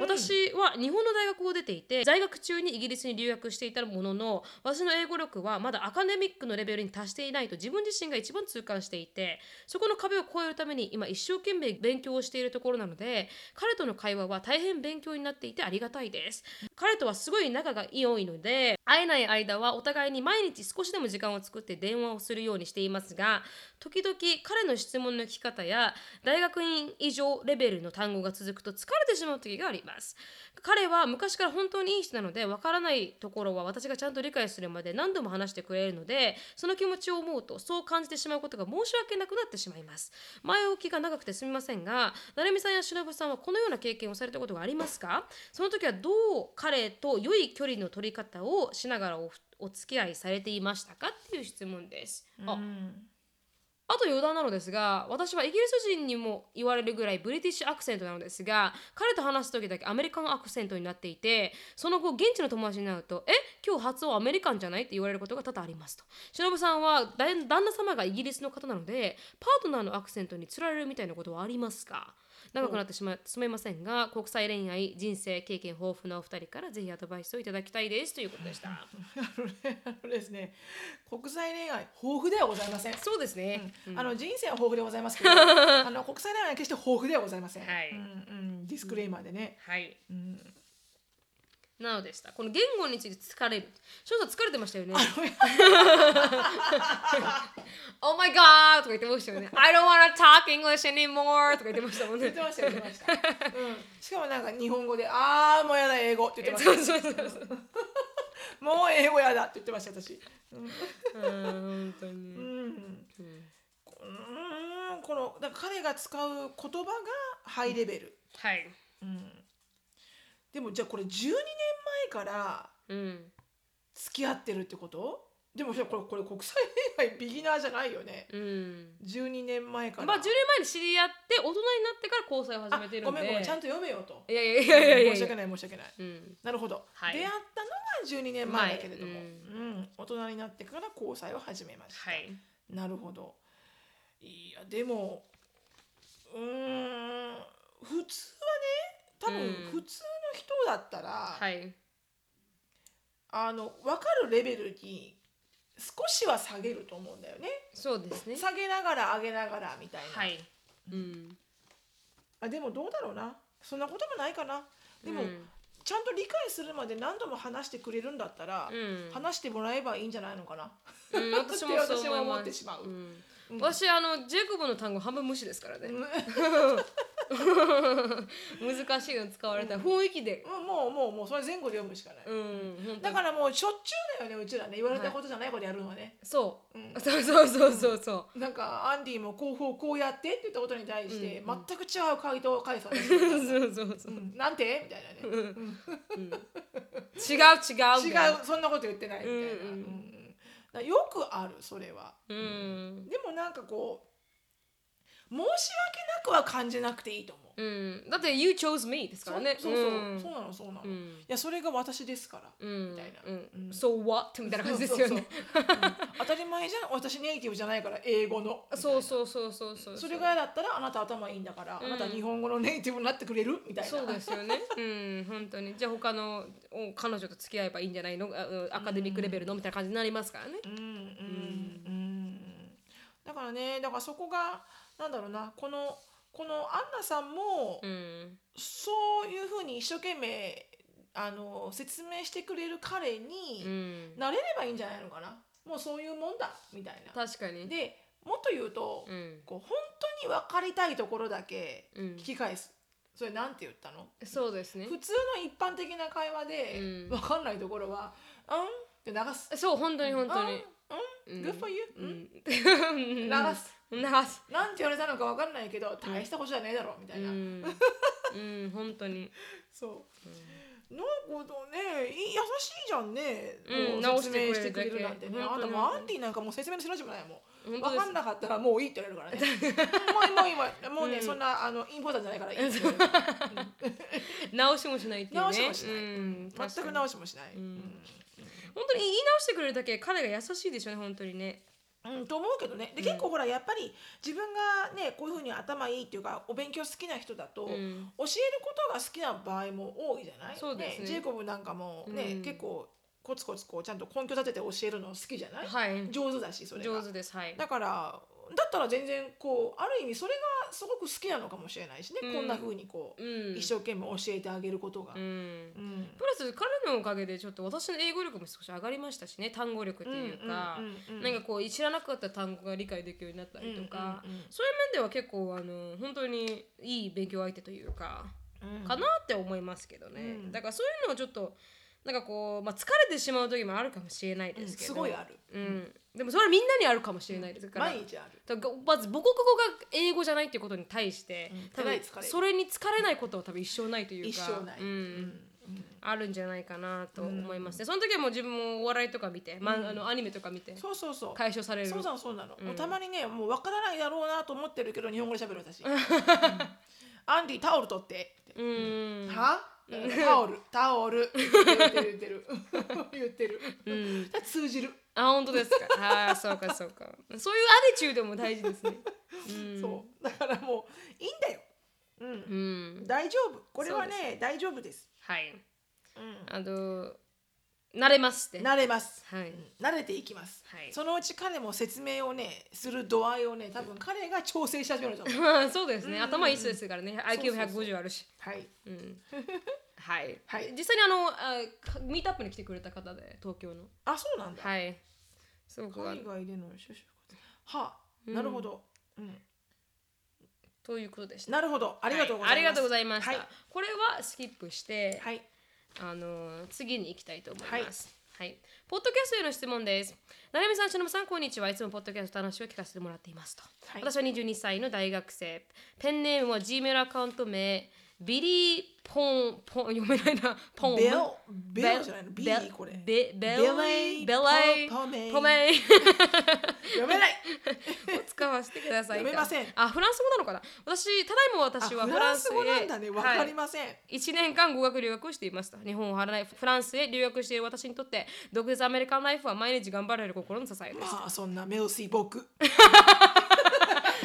私は日本の大学を出ていて在学中にイギリスに留学していたものの私の英語力はまだアカデミックのレベルに達していないと自分自身が一番痛感していてそこの壁を越えるために今一生懸命勉強をしているところなので彼との会話は大変勉強になっていてありがたいです。彼とはすごい仲が良いので会えない間はお互いに毎日少しでも時間を作って電話をするようにしていますが時々彼の質問の聞き方や大学院以上レベルの単語が続くと疲れてしまう時があります。彼は昔から本当にいい人なのでわからないところは私がちゃんと理解するまで何度も話してくれるのでその気持ちを思うとそう感じてしまうことが申し訳なくなってしまいます。前置きが長くてすみませんが成美さんや忍さんはこのような経験をされたことがありますか？その時はどう彼と良い距離の取り方をしながらおお付き合いされていましたか？っていう質問です、あうん。あと余談なのですが私はイギリス人にも言われるぐらいブリティッシュアクセントなのですが彼と話す時だけアメリカンアクセントになっていてその後現地の友達になると「え今日初音アメリカンじゃない?」って言われることが多々ありますと忍さんは旦那様がイギリスの方なのでパートナーのアクセントにつられるみたいなことはありますか？長くなってしまいすみませんが国際恋愛人生経験豊富なお二人からぜひアドバイスをいただきたいですということでした。あのねあのですね国際恋愛豊富ではございません。そうですね、あの人生は豊富でございますけど あの国際恋愛は決して豊富ではございません、はい。うんうん、ディスクレイマーでね、はい。うん、なのでした。この言語について疲れる。翔さん疲れてましたよね。oh my god! とか言ってましたよね。I don't wanna talk English anymore! とか言ってましたもんね言って。ましたよ言ってました、うん、しかもなんか日本語で「ああもうやだ英語」って言ってました。もう英語やだって言ってました私うん、本当に。うんうんうんこのだから彼が使う言葉がハイレベル、はい。うん、でもじゃあこれ12年前からうん。付き合ってるってこと？でもじゃあこれこれ国際恋愛ビギナーじゃないよね。うん。12年前から。まあ10年前に知り合って大人になってから交際を始めてるんで。あごめんごめんちゃんと読めよと。いやいやいやいやいや申し訳ない申し訳ない。うん。なるほど、はい。出会ったのが12年前だけれども、前ううんん。大人になってから交際を始めました、はい。なるほど。いやでもうーん普通はね多分うん。普通の人だったら、はい。あの分かるレベルに少しは下げると思うんだよね。そうですね。下げながら上げながらみたいな、はい。うん。あでもどうだろうな。そんなこともないかな。でも、うん。ちゃんと理解するまで何度も話してくれるんだったら、うん。話してもらえばいいんじゃないのかな、うん、私もそう私は思思います。ってしまう。うん。うん。私あのジェイコブの単語半分無視ですからね、難しいの使われたら雰囲気で。もうもうもうもうそれ前後で読むしかない、うん、だからもうしょっちゅうだよねうちらね言われたことじゃないことやるのはね、そう、うん。そうそうそうそうそう。なんかアンディもこうこうこうやってって言ったことに対して、うん。全く違う回答を返すわけですそうよそうそう、うん。なんてみたいなね、うん、違う違う違うそんなこと言ってないみたいな、うん。よくあるそれは。うん。でもなんかこう申し訳なくは感じなくていいと思う。うん、だって You chose me ですからね。そうそうそう、ん。そうなのそうなの、いん。やそれが私ですから、うん。みたいな、うん、So what? みたいな感じですよね。当たり前じゃん。私ネイティブじゃないから英語の。そうそうそうそうそう。それが嫌だったらあなた頭いいんだから、あなた日本語のネイティブになってくれる？みたいな。そうですよね。うん、本当に。じゃあ他のお彼女と付き合えばいいんじゃないの？あうんアカデミックレベルの？みたいな感じになりますからね。うんうん。うん。だからねだからそこがなんだろうなこのこのアンナさんも、うん。そういうふうに一生懸命あの説明してくれる彼うにん。なれればいいんじゃないのかなもうそういうもんだみたいな。確かに。でもっと言うと、うん。こう本当に分かりたいところだけうん聞き返す、それなんて言ったの？そうですね。普通の一般的な会話でうん分かんないところは「うん?」って流す。そう、本当に本当に。うん？うん？Good for you、ううんん。流す。なんて言われたのか分かんないけど大したことじゃねえだろみたいな。うん。うん、本当に。そう。なるほどね、い優しいじゃんね。うん直してしてくれるなんてね。あんたもうアンディなんかもう説明のしなしもないもん。分かんなかったらもういいって言われるからね。もういいもうね、そんなあのインポーターじゃないからいい。直しもしないっていうね。直しもしない。うん。全く直しもしない。うん本当に言い直してくれるだけ彼が優しいでしょうね、本当にね。うん、と思うけどね。で結構ほらやっぱり自分がねこういうふうに頭いいっていうかお勉強好きな人だと、ん。教えることが好きな場合も多いじゃない？そうですねジェイコブなんかもね、うん。結構コツコツこうちゃんと根拠立てて教えるの好きじゃない、はい。上手だしそれが。上手です。はい。だからだったら全然こうある意味それがすごく好きなのかもしれないしね、うん。こんなふうにこう、うん。一生懸命教えてあげることが。ううん。ん。プラス彼のおかげでちょっと私の英語力も少し上がりましたしね単語力っていうか、うんうんなんかこう知らなかった単語が理解できるようになったりとか、うんうんうん。そういう面では結構あの本当にいい勉強相手というか、うん。かなって思いますけどね、うん。だからそういうのをちょっとなんかこう、まあ、疲れてしまう時もあるかもしれないですけど、うんすごいある。うん、でもそれはみんなにあるかもしれないです。から、毎日ある。だからまず母国語が英語じゃないっていうことに対して、うん。多分それに疲れないことは多分一生ないというか一生ない。うん。うん。あるんじゃないかなと思いますね、その時はもう自分もお笑いとか見て、まあ、あのアニメとか見てそうそうそう。解消される。そうなのそうなの、たまにねもう分からないだろうなと思ってるけど日本語で喋る私、うん。アンディタオル取って。って、うん。はタオル。タオル。言ってる言ってる。言ってる、通じる、あ本当ですか。ああそうかそうか。そういうアティチュードも大事ですね。うん。そう。だからもういいんだよ、うん。うん。大丈夫。これはそうね。大丈夫です、はい。うん、あの慣れますって。慣れます、はい。うん。慣れていきます、はい。そのうち彼も説明をねする度合いをね多分彼が調整し始めると思う。ま あそうですね、頭いい人ですからね。IQ150 あるし。はい。うん はい、はい。実際にあのあかミートアップに来てくれた方で東京の。あそうなんだ、はい。すごくあ海外での就職活はあ、なるほど、うん、ということでした。なるほど。ありがとうございます、はありがとうございました、はい。これはスキップして、はい。あの次に行きたいと思います。はい。ポッドキャストへの質問です。なるみさん、しのぶさん、こんにちは。いつもポッドキャストの話を聞かせてもらっていますと。はい。私は22歳の大学生。ペンネームは Gmail アカウント名、ビリー・ポン、ポン、読めないな、ポン。ベルベルじゃないの？B ベこれ。ベベベレレイベレイ。ポポメイ。ポメイ。読めない。を使わせてください。読めません。あ、フランス語なのかな？私、ただいまあ私はフフランス語なんだね。わかりす。ません、1年間語学留学をしていました。日本を離れフランスへ留学している私にとって独立アメリカンライフは毎日頑張れる心の支えです。まあそんなメルシー僕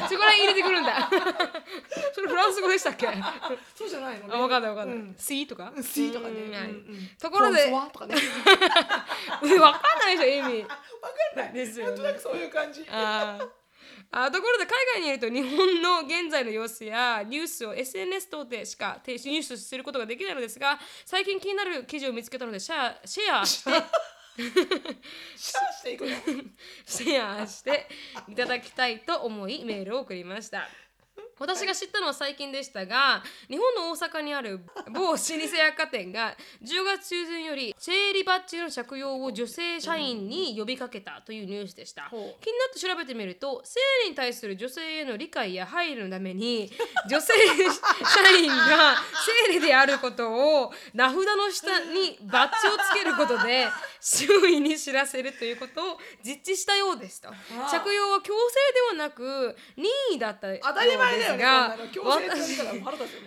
そこら辺入れてくるんだ。それフランス語でしたっけ？あそうじゃないの？ね分かんない分かんない、うん。とか？C とかね、うん。はいうんうん。ところでコンソワとかね。分かんないでしょ意味わかんない。ですよね。なんとなくそういう感じ。あー。あところで海外にいると日本の現在の様子やニュースを SNS 等でしか提出ニュースすることができないのですが最近気になる記事を見つけたのでシェアシェアして シャーしていくの。シェアしていただきたいと思いメールを送りました。私が知ったのは最近でしたが日本の大阪にある某老舗百貨店が10月中旬より生理バッジの着用を女性社員に呼びかけたというニュースでした。気ほう。になって調べてみると生理に対する女性への理解や配慮のために女性社員が生理であることを名札の下にバッジをつけることで周囲に知らせるということを実地したようですと。着用は強制ではなく任意だったようです。当たり前だよね。が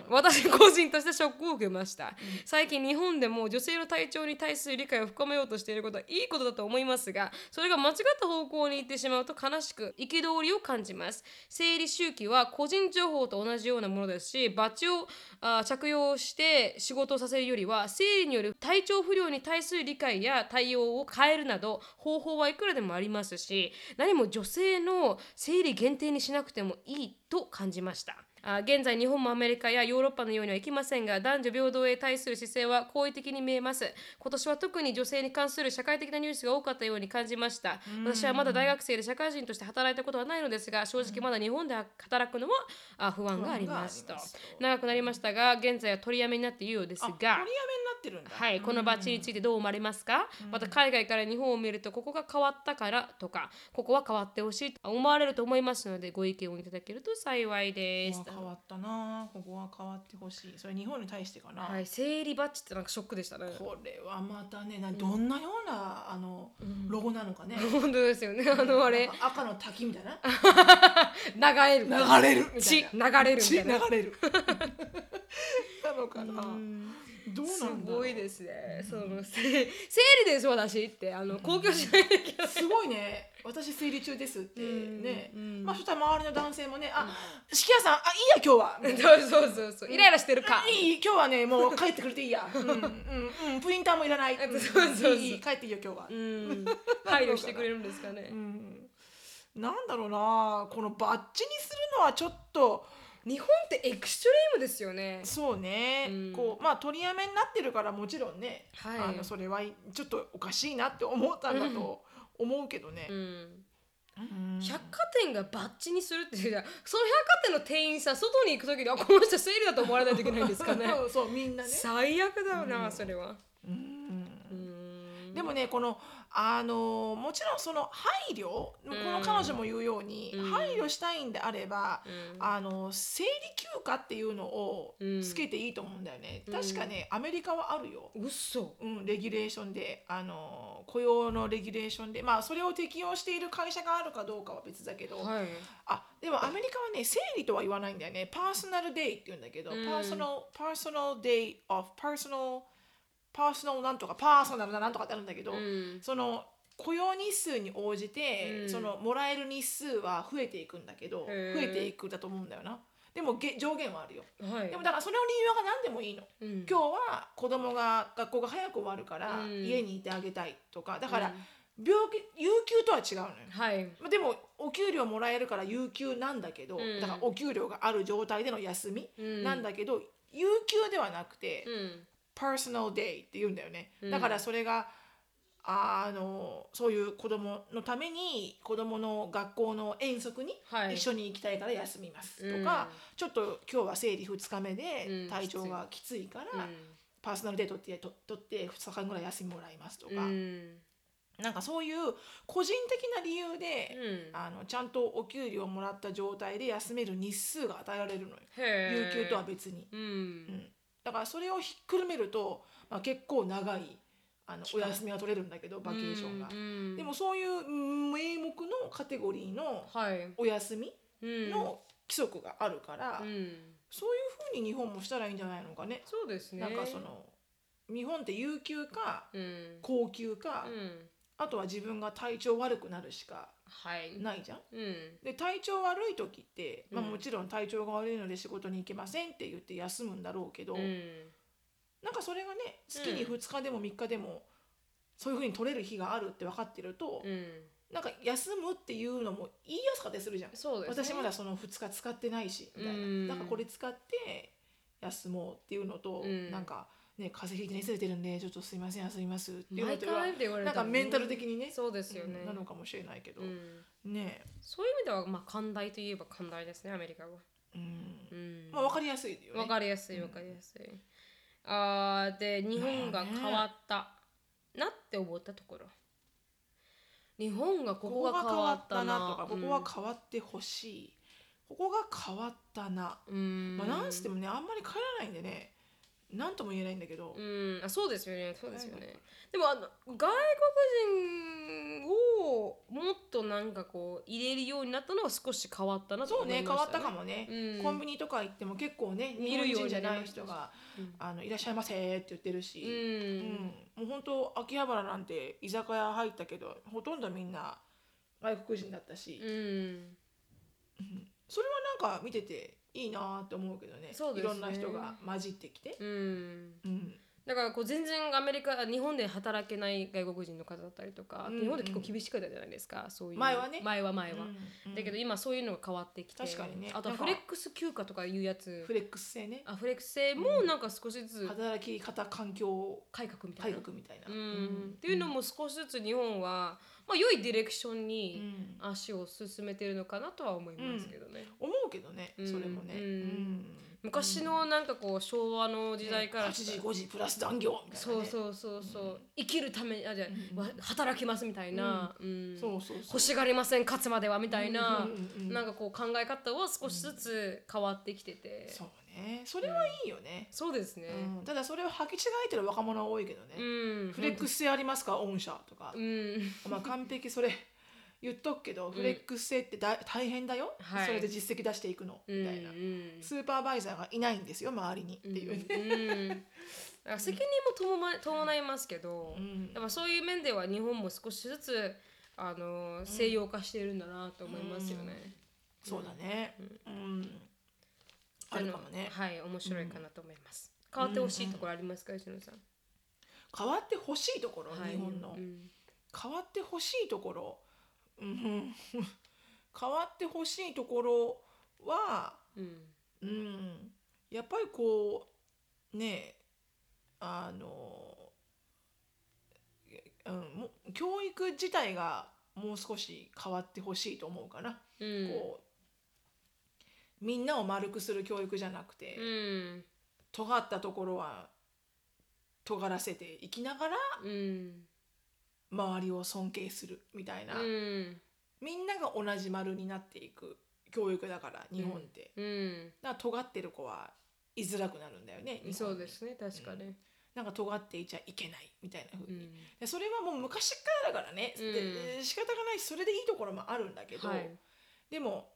私個人としてショックを受けました、最近日本でも女性の体調に対する理解を深めようとしていることはいいことだと思いますがそれが間違った方向に行ってしまうと悲しく憤りを感じます。生理周期は個人情報と同じようなものですしバッジをあ着用して仕事をさせるよりは生理による体調不良に対する理解や対応を変えるなど方法はいくらでもありますし何も女性の生理限定にしなくてもいいと感じました。あ現在日本もアメリカやヨーロッパのようにはいきませんが男女平等へ対する姿勢は好意的に見えます。今年は特に女性に関する社会的なニュースが多かったように感じました。私はまだ大学生で社会人として働いたことはないのですが正直まだ日本で働くのはあ不安があります。と長くなりましたが現在は取りやめになっているようですあが取りやめになってるんだ。はい、このバッジについてどう思われますか、また海外から日本を見るとここが変わったからとかここは変わってほしいと思われると思いますのでご意見をいただけると幸いです変わったなここは変わってほしい。それ日本に対してかな、はい、生理バッジってなんかショックでしたね。これはまたねなどんなようなあのロゴなのかね、本当ですよね。あのあれ。赤の滝みたいな。流れる。流れる。血い流れるみ血流。れる。なのかな。どうすなんだろう。ごいですね。そのせ生理です私って。あの公共しないけない。すごいね私生理中ですってうんね、うん。まあそしたら周りの男性もね「あ式屋さんあいいや今日は」そうそうそうそう。イライラしてるか。いい今日はねもう帰ってくれていいや。うん。うんうんプリンターもいらない。そうそうそう。いい帰っていいよ今日は。うん。配慮してくれるんですかね。う。ん。なんだろうなこのバッジにするのはちょっと日本ってエクストリームですよね。そうね、うん。こうまあ取りやめになってるからもちろんね、はい。あのそれはちょっとおかしいなって思ったんだと 思うけどね。う、ん。うん。百貨店がバッジにするってじゃあその百貨店の店員さん外に行く時にあこの人生理だと思われないといけないんですかね。そうそうみんなね、最悪だよな、うん。それは。うんうんでもねこのあのもちろんその配慮、この彼女も言うように、うん。配慮したいんであれば、うん。あの生理休暇っていうのをうんつけていいと思うんだよね、うん。確かねアメリカはあるよ、うっそうん、レギュレーションであの雇用のレギュレーションで。まあそれを適用している会社があるかどうかは別だけど、はい。あでもアメリカはね生理とは言わないんだよね。パーソナルデイって言うんだけど、うん。パーソナルパーソナルデイ of パーソナルパーソナルなんとかパーソナルななんとかってあるんだけど、うん。その雇用日数に応じて、うん。そのもらえる日数は増えていくんだけど増えていくだと思うんだよな。でもげ上限はあるよ。はい。でもだからそれの理由が何でもいいの。うん。今日は子供が学校が早く終わるからうん。家にいてあげたいとか。だからうん。病気有給とは違うのよ。はい。まあでもお給料もらえるから有給なんだけど、うん。だからお給料がある状態での休みうん。なんだけど、有給ではなくて、うんパーソナルデイって言うんだよね、うん。だからそれがあのそういう子供のために子供の学校の遠足にはい。一緒に行きたいから休みますうん。とか、ちょっと今日は生理2日目うんで体調がきついから、パーソナルデー取ってと取って2日間ぐらい休みもらいますとか、うん。なんかそういう個人的な理由で、うん。あのちゃんとお給料をもらった状態で休める日数が与えられるのよ。有給とは別に、ううんん、だからそれをひっくるめると、まあ、結構長いあのお休みが取れるんだけどバケーションが、うんでもそういううん名目のカテゴリーのはい。お休みうん。の規則があるから、うん。そういうふうに日本もしたらいいんじゃないのかね。そうですね。なんかその日本って有給かうん。高級か、うんあとは自分が体調悪くなるしかはい。ないじゃん。うん。で体調悪い時って、まあ、うん。もちろん体調が悪いので仕事に行けませんって言って休むんだろうけど、うん。なんかそれがね月に2日でも3日でもそういうふうに取れる日があるって分かってると、うん。なんか休むっていうのも言いやすかったりするじゃん。ね。私まだその2日使ってないしみたいな、うん。なんかこれ使って休もうっていうのと、うん。なんかね風邪ひいて熱出てるんでちょっとすいません休みますって言われなんかメンタル的にねそうですよね。うんなのかもしれないけど、うん。ね。そういう意味ではまあ寛大といえば寛大ですねアメリカはうん。うん。まあ分かりやすいよね。わかりやすいわかりやすい、あーで日本が変わったなって思ったところ。日本がここが変わったたななとか、ここは変わってほしい。ここが変わったな、うん。まあなんつってもねあんまり帰らないんでね何とも言えないんだけど、うん、あそうですよね。そうですよね。でもあの外国人をもっとなんかこう入れるようになったのは少し変わったなとそう思いました、ね。変わったかもね、うん。コンビニとか行っても結構ね日本見るように人じゃない人がうん「あのいらっしゃいませ」って言ってるし、うん、うん。もう本当秋葉原なんて居酒屋入ったけどほとんどみんな外国人だったし、うん。それはなんか見てていいなって思うけどね。そうですね。いろんな人が混じってきて、うん。うん。だからこう全然アメリカ日本で働けない外国人の方だったりとか、うん日本で結構厳しかったじゃないですかそういう。前はね。前は前は、うんだけど今そういうのが変わってきて確かにね。あとはなんかフレックス休暇とかいうやつ。フレックス制ね。あフレックス制もなんか少しずつ働き方環境改革みたい改な、革みたいな、うん。っていうのも少しずつ日本は、まあ、良いディレクションうにん。足を進めてるのかなとは思いますけどね、思うけどねうん。それもね、うん。うん。昔のなんかこう昭和の時代から8時5時プラス残業みたいな、ね、そうそうそうそう、生きるためにあじゃあ、わ働きますみたいな、うん。そうそう。欲しがりません勝つまではみたいな、うんうんうんうん。なんかこう考え方は少しずつ変わってきてて、そうねそれはいいよね、そうですね、うん。ただそれを履き違えてる若者は多いけどね、うん。フレックス制ありますか？御社とか。う、ん。まあ完璧それ言っとくけど、フレックス制ってだ大変だよ、はい。それで実績出していくの？みたいな、うんスーパーバイザーがいないんですよ周りにっていう。ね、うん。だから責任も伴い伴いますけど、うん。やっぱそういう面では日本も少しずつあの西洋化しているんだなと思いますよね。そうだね。うん、あるかもね。はい面白いかなと思います。変わってほしいところありますか？吉野さん。変わってほしいところ、はい。日本の、うん。変わってほしいところ、うん、変わってほしいところはうん。うん、やっぱりこうねあの、うん、教育自体がもう少し変わってほしいと思うかな、うん。こうみんなを丸くする教育じゃなくて、うん尖ったところは尖らせていきながらうん周りを尊敬するみたいな、うんみんなが同じ丸になっていく教育だから日本って、うんだから尖ってる子は居づらくなるんだよねそうですね確かに。なんか尖っていちゃいけないみたいな風に、うん。でそれはもう昔からだからね、うん。で仕方がないしそれでいいところもあるんだけど、はい。でも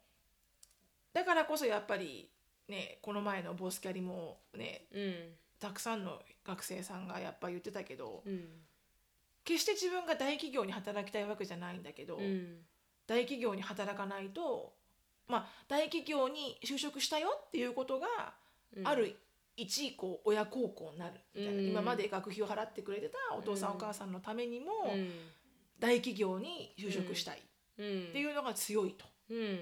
だからこそやっぱりねこの前のボスキャリもねうん。たくさんの学生さんがやっぱ言ってたけどうん。決して自分が大企業に働きたいわけじゃないんだけど、うん。大企業に働かないとまあ大企業に就職したよっていうことが、うん。ある一こう親孝行になるみたいな、うん。今まで学費を払ってくれてたお父さん、うんお母さんのためにも、うん。大企業に就職したいっうん。ていうのが強いと。うん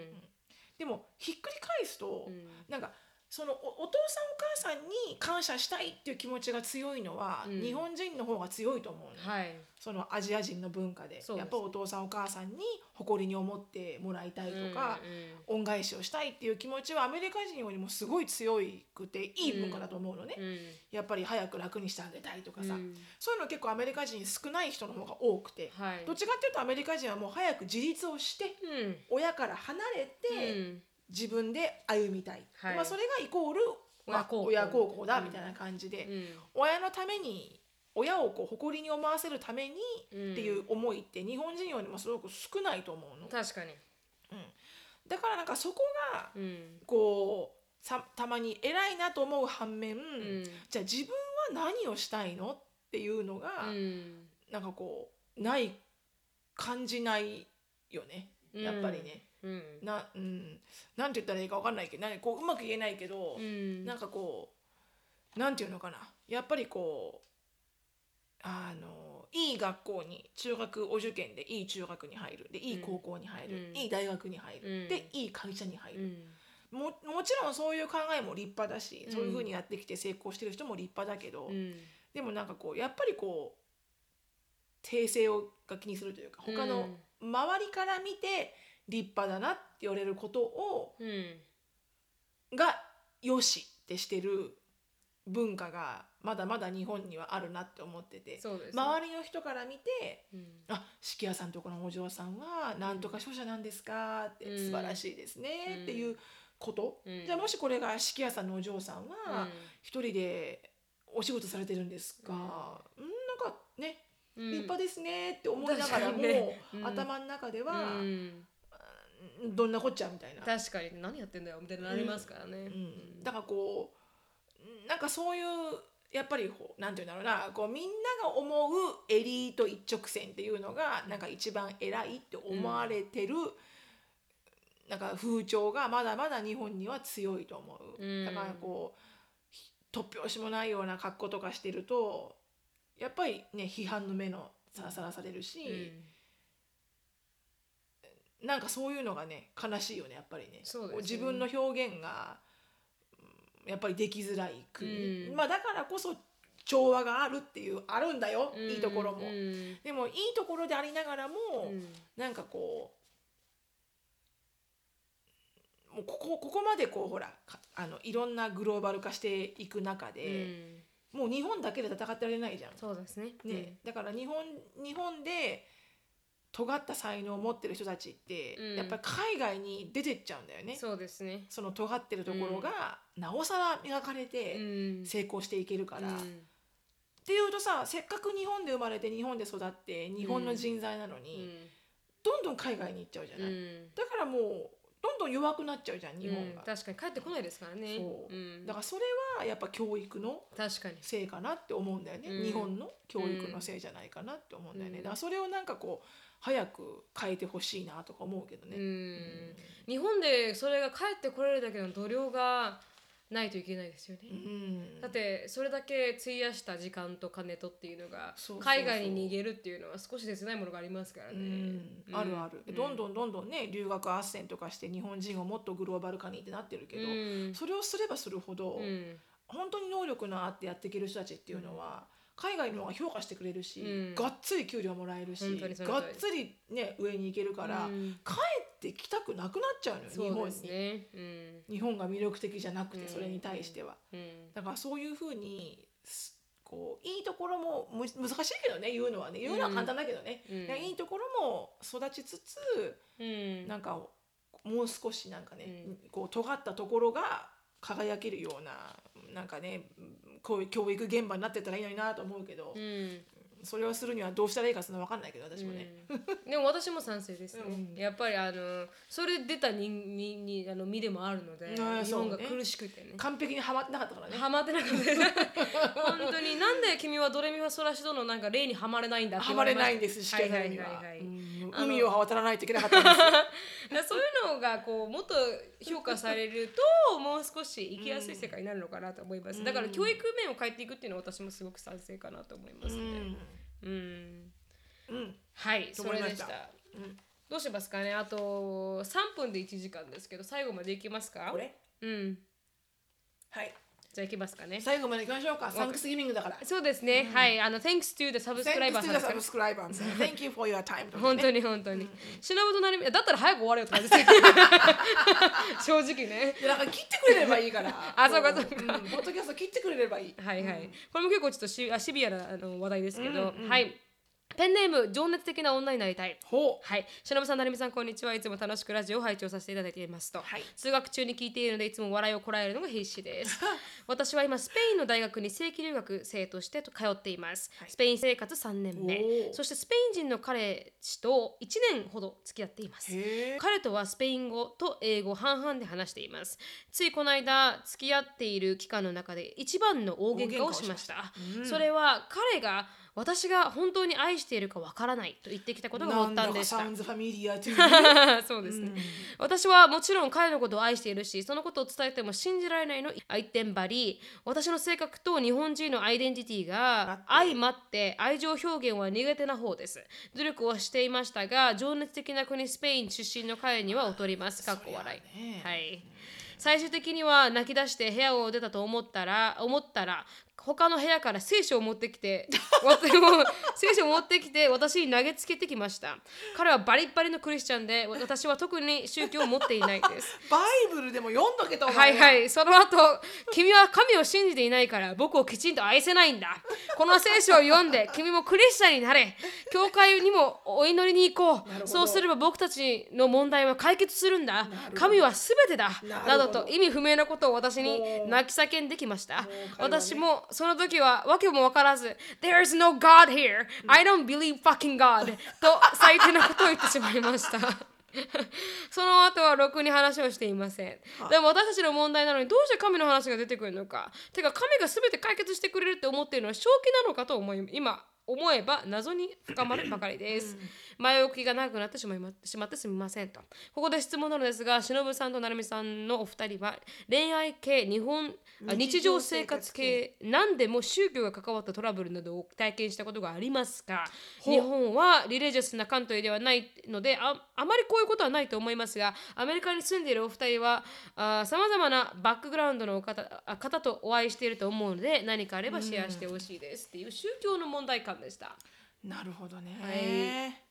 でもひっくり返すと、うん。なんかそのおお父さんお母さんに感謝したいっていう気持ちが強いのは、うん。日本人の方が強いと思うの、はい。そのアジア人の文化で。そうです。やっぱお父さんお母さんに誇りに思ってもらいたいとか、恩返しをしたいっていう気持ちはアメリカ人よりもすごい強くていい文化だと思うのね、うんうん。やっぱり早く楽にしてあげたいとかさ、うん。そういうの結構アメリカ人少ない人の方が多くて、はい。どっちかっていうとアメリカ人はもう早く自立をしてうん。親から離れて、うん自分で歩みたい、はい。まあ、それがイコール、まあ、親孝行だみたいな感じで、うん。親のために親をこう誇りに思わせるためにうん。っていう思いって日本人よりもすごく少ないと思うの、確かに。だからなんかそこがうん。こうさたまに偉いなと思う反面、うん。じゃあ自分は何をしたいのっていうのが、うん。なんかこうない感じないよね。やっぱりね。うん。なうん、なんて言ったらいいか分かんないけどなんこううまく言えないけど、うん。なんかこうなんていうのかな。やっぱりこうあのいい学校に中学お受験でいい中学に入る。でいい高校に入る、うん。いい大学に入る、うん。でいい会社に入る、うん。ももちろんそういう考えも立派だし、そういうふうにやってきて成功してる人も立派だけど、うん。でもなんかこうやっぱりこう訂正をが気にするというか他の周りから見て立派だなって言われることをうん。がよしってしてる文化がまだまだ日本にはあるなって思ってて、ね。周りの人から見てうん「あ敷屋さんとこのお嬢さんはなんとか商社なんですか?」ってうん。素晴らしいですねっていうこと、うん。じゃあもしこれが敷屋さんのお嬢さんは一人でお仕事されてるんですか、うん、なんかねうん。立派ですねって思いながらも、頭の中では、うんどんなこっちゃみたいな、確かに何やってんだよみたいになりますからね、うん、だからこうなんかそういうやっぱりこうなんていうんだろうなこうみんなが思うエリート一直線っていうのがなんか一番偉いって思われてる、なんか風潮がまだまだ日本には強いと思う、うん。だからこうひ突拍子もないような格好とかしてるとやっぱりね批判の目のささらされるし、うんなんかそういうのがね悲しいよねやっぱりね。ね。こ自分の表現がうんやっぱりできづらい国、うん。まあだからこそ調和があるっていうあるんだよ、いいところも、うん。でもいいところでありながらも、うん。なんかこうもうここここまでこうほらかあのいろんなグローバル化していく中うで、ん。もう日本だけで戦ってられないじゃん。そうですね。ね、だから日本日本で尖った才能を持ってる人たちって、うん。やっぱり海外に出てっちゃうんだよね。そうですね。その尖ってるところが、なおさら磨かれうてん。成功していけるから、っうん。ていうとさせっかく日本で生まれて日本で育って日本の人材なのに、うん。どんどん海外に行っちゃうじゃない、うん。だからもうどんどん弱くなっちゃうじゃん日本が、うん確かに帰ってこないですからね。そう。うん。だからそれはやっぱ教育の確かに。せいかなって思うんだよね、うん。日本の教育のせいじゃないかなって思うんだよね、うん。だからそれをなんかこう早く変えてほしいなとか思うけどね、うん。日本でそれが帰ってこれるだけの度量がないといけないですよね、うん。だってそれだけ費やした時間と金とっていうのが海外に逃げるっていうのは少し切ないものがありますからうね、ん。あるある、うん。どんどんどんどんね留学斡旋とかして日本人をもっとグローバル化にってなってるけど、うん。それをすればするほど、うん。本当に能力のあってやっていける人たちっていうのは、海外の方が評価してくれるし、うん。がっつり給料もらえるしがっつりね上に行けるから、うん。帰ってきたくなくなっちゃうのよ日本に、うん。日本が魅力的じゃなくてうん。それに対しては、うん。だからそういうふうにすこういいところもむ難しいけどね言うのはね。言うのは簡単だけどね、うん。いやいいところも育ちつつうん。なんかもう少しなんかね、うこう尖ったところが輝けるようななんかねこういう教育現場になってたらいいのになと思うけど、うん。それをするにはどうしたらいいかそんな分かんないけど私もね。うん。でも私も賛成ですね、うん。やっぱりあのそれで出た人ににあの身でもあるので、日本が苦しくてね。完璧にはまってなかったからね。ハマってなかった。本当に。なんで君はドレミファソラシドのなんか例にはまれないんだってはまれないんです試験の意味は。はいはいはいはい海を渡らないといけなかったんです そういうのがこうもっと評価されるともう少し生きやすい世界になるのかなと思います、だから教育面を変えていくっていうのは私もすごく賛成かなと思いますね。うん、うん。はいそれでした。うん。どうしますかね。あと3分で1時間ですけど最後までいきますか？これ？うん。はいじゃあいきますかね最後まで行きましょうか。サンクスギミングだから。そうですね、はいあの Thanks to the subscriber さん Thanks to で the すから subscribers. Thank you for your time. 本当に本当に。忍となるみだったら早く終われよって感じです 正直ね。いやだから切ってくれればいいから。あそうかそうかんポッドキャスト切ってくれればいい。はいはい。これも結構ちょっとシあシビアなあの話題ですけど、うんうんはい。ペンネーム情熱的な女になりたい。はい、しのぶさん、なるみさん、こんにちは。いつも楽しくラジオを拝聴させていただいていますと。はい通学中に聞いているので、いつも笑いをこらえるのが必死です。私は今、スペインの大学に正規留学生として通っています。はいスペイン生活3年目そしてスペイン人の彼氏と1年ほど付き合っています。彼とはスペイン語と英語半々で話していますついこの間付き合っている期間の中で一番の大喧嘩をしました大喧嘩をしましたうんそれは彼が私が本当に愛しているかわからないと言ってきたことが発端でした。そうですね、私はもちろん彼のことを愛しているしそのことを伝えても信じられないの一点張り。私の性格と日本人のアイデンティティが相まって愛情表現は苦手な方です。努力をしていましたが情熱的な国スペイン出身の彼には劣ります。かっこ笑い、ね。はい。最終的には泣き出して部屋を出たと思ったら思ったら他の部屋から聖書を持ってきて聖書を持ってきて私に投げつけてきました。彼はバリッバリのクリスチャンで私は特に宗教を持っていないです。バイブルでも読んどけとおは。前いはい。その後君は神を信じていないから僕をきちんと愛せないんだ。この聖書を読んで君もクリスチャンになれ。教会にもお祈りに行こう。そうすれば僕たちの問題は解決するんだ。神は全てだ。など。と意味不明なことを私に泣き叫んできました。私もその時は訳も分からず There's no God here. I don't believe fucking God. と最低なことを言ってしまいました。その後はろくに話をしていません。でも私たちの問題なのにどうして神の話が出てくるのか。てか神が全て解決してくれるって思っているのは正気なのかと思い今思えば謎に深まるばかりです。前置きが長くなってしまいましまってすみませんと。ここで質問なのですが、忍さんと成美さんのお二人は恋愛系、日本あ日常生活系、何でも宗教が関わったトラブルなどを体験したことがありますか？日本はリレジャスなカントリーではないのであ、あまりこういうことはないと思いますが、アメリカに住んでいるお二人はさまざまなバックグラウンドの方方とお会いしていると思うので、何かあればシェアしてほしいですっていう宗教の問題感でした。なるほどね、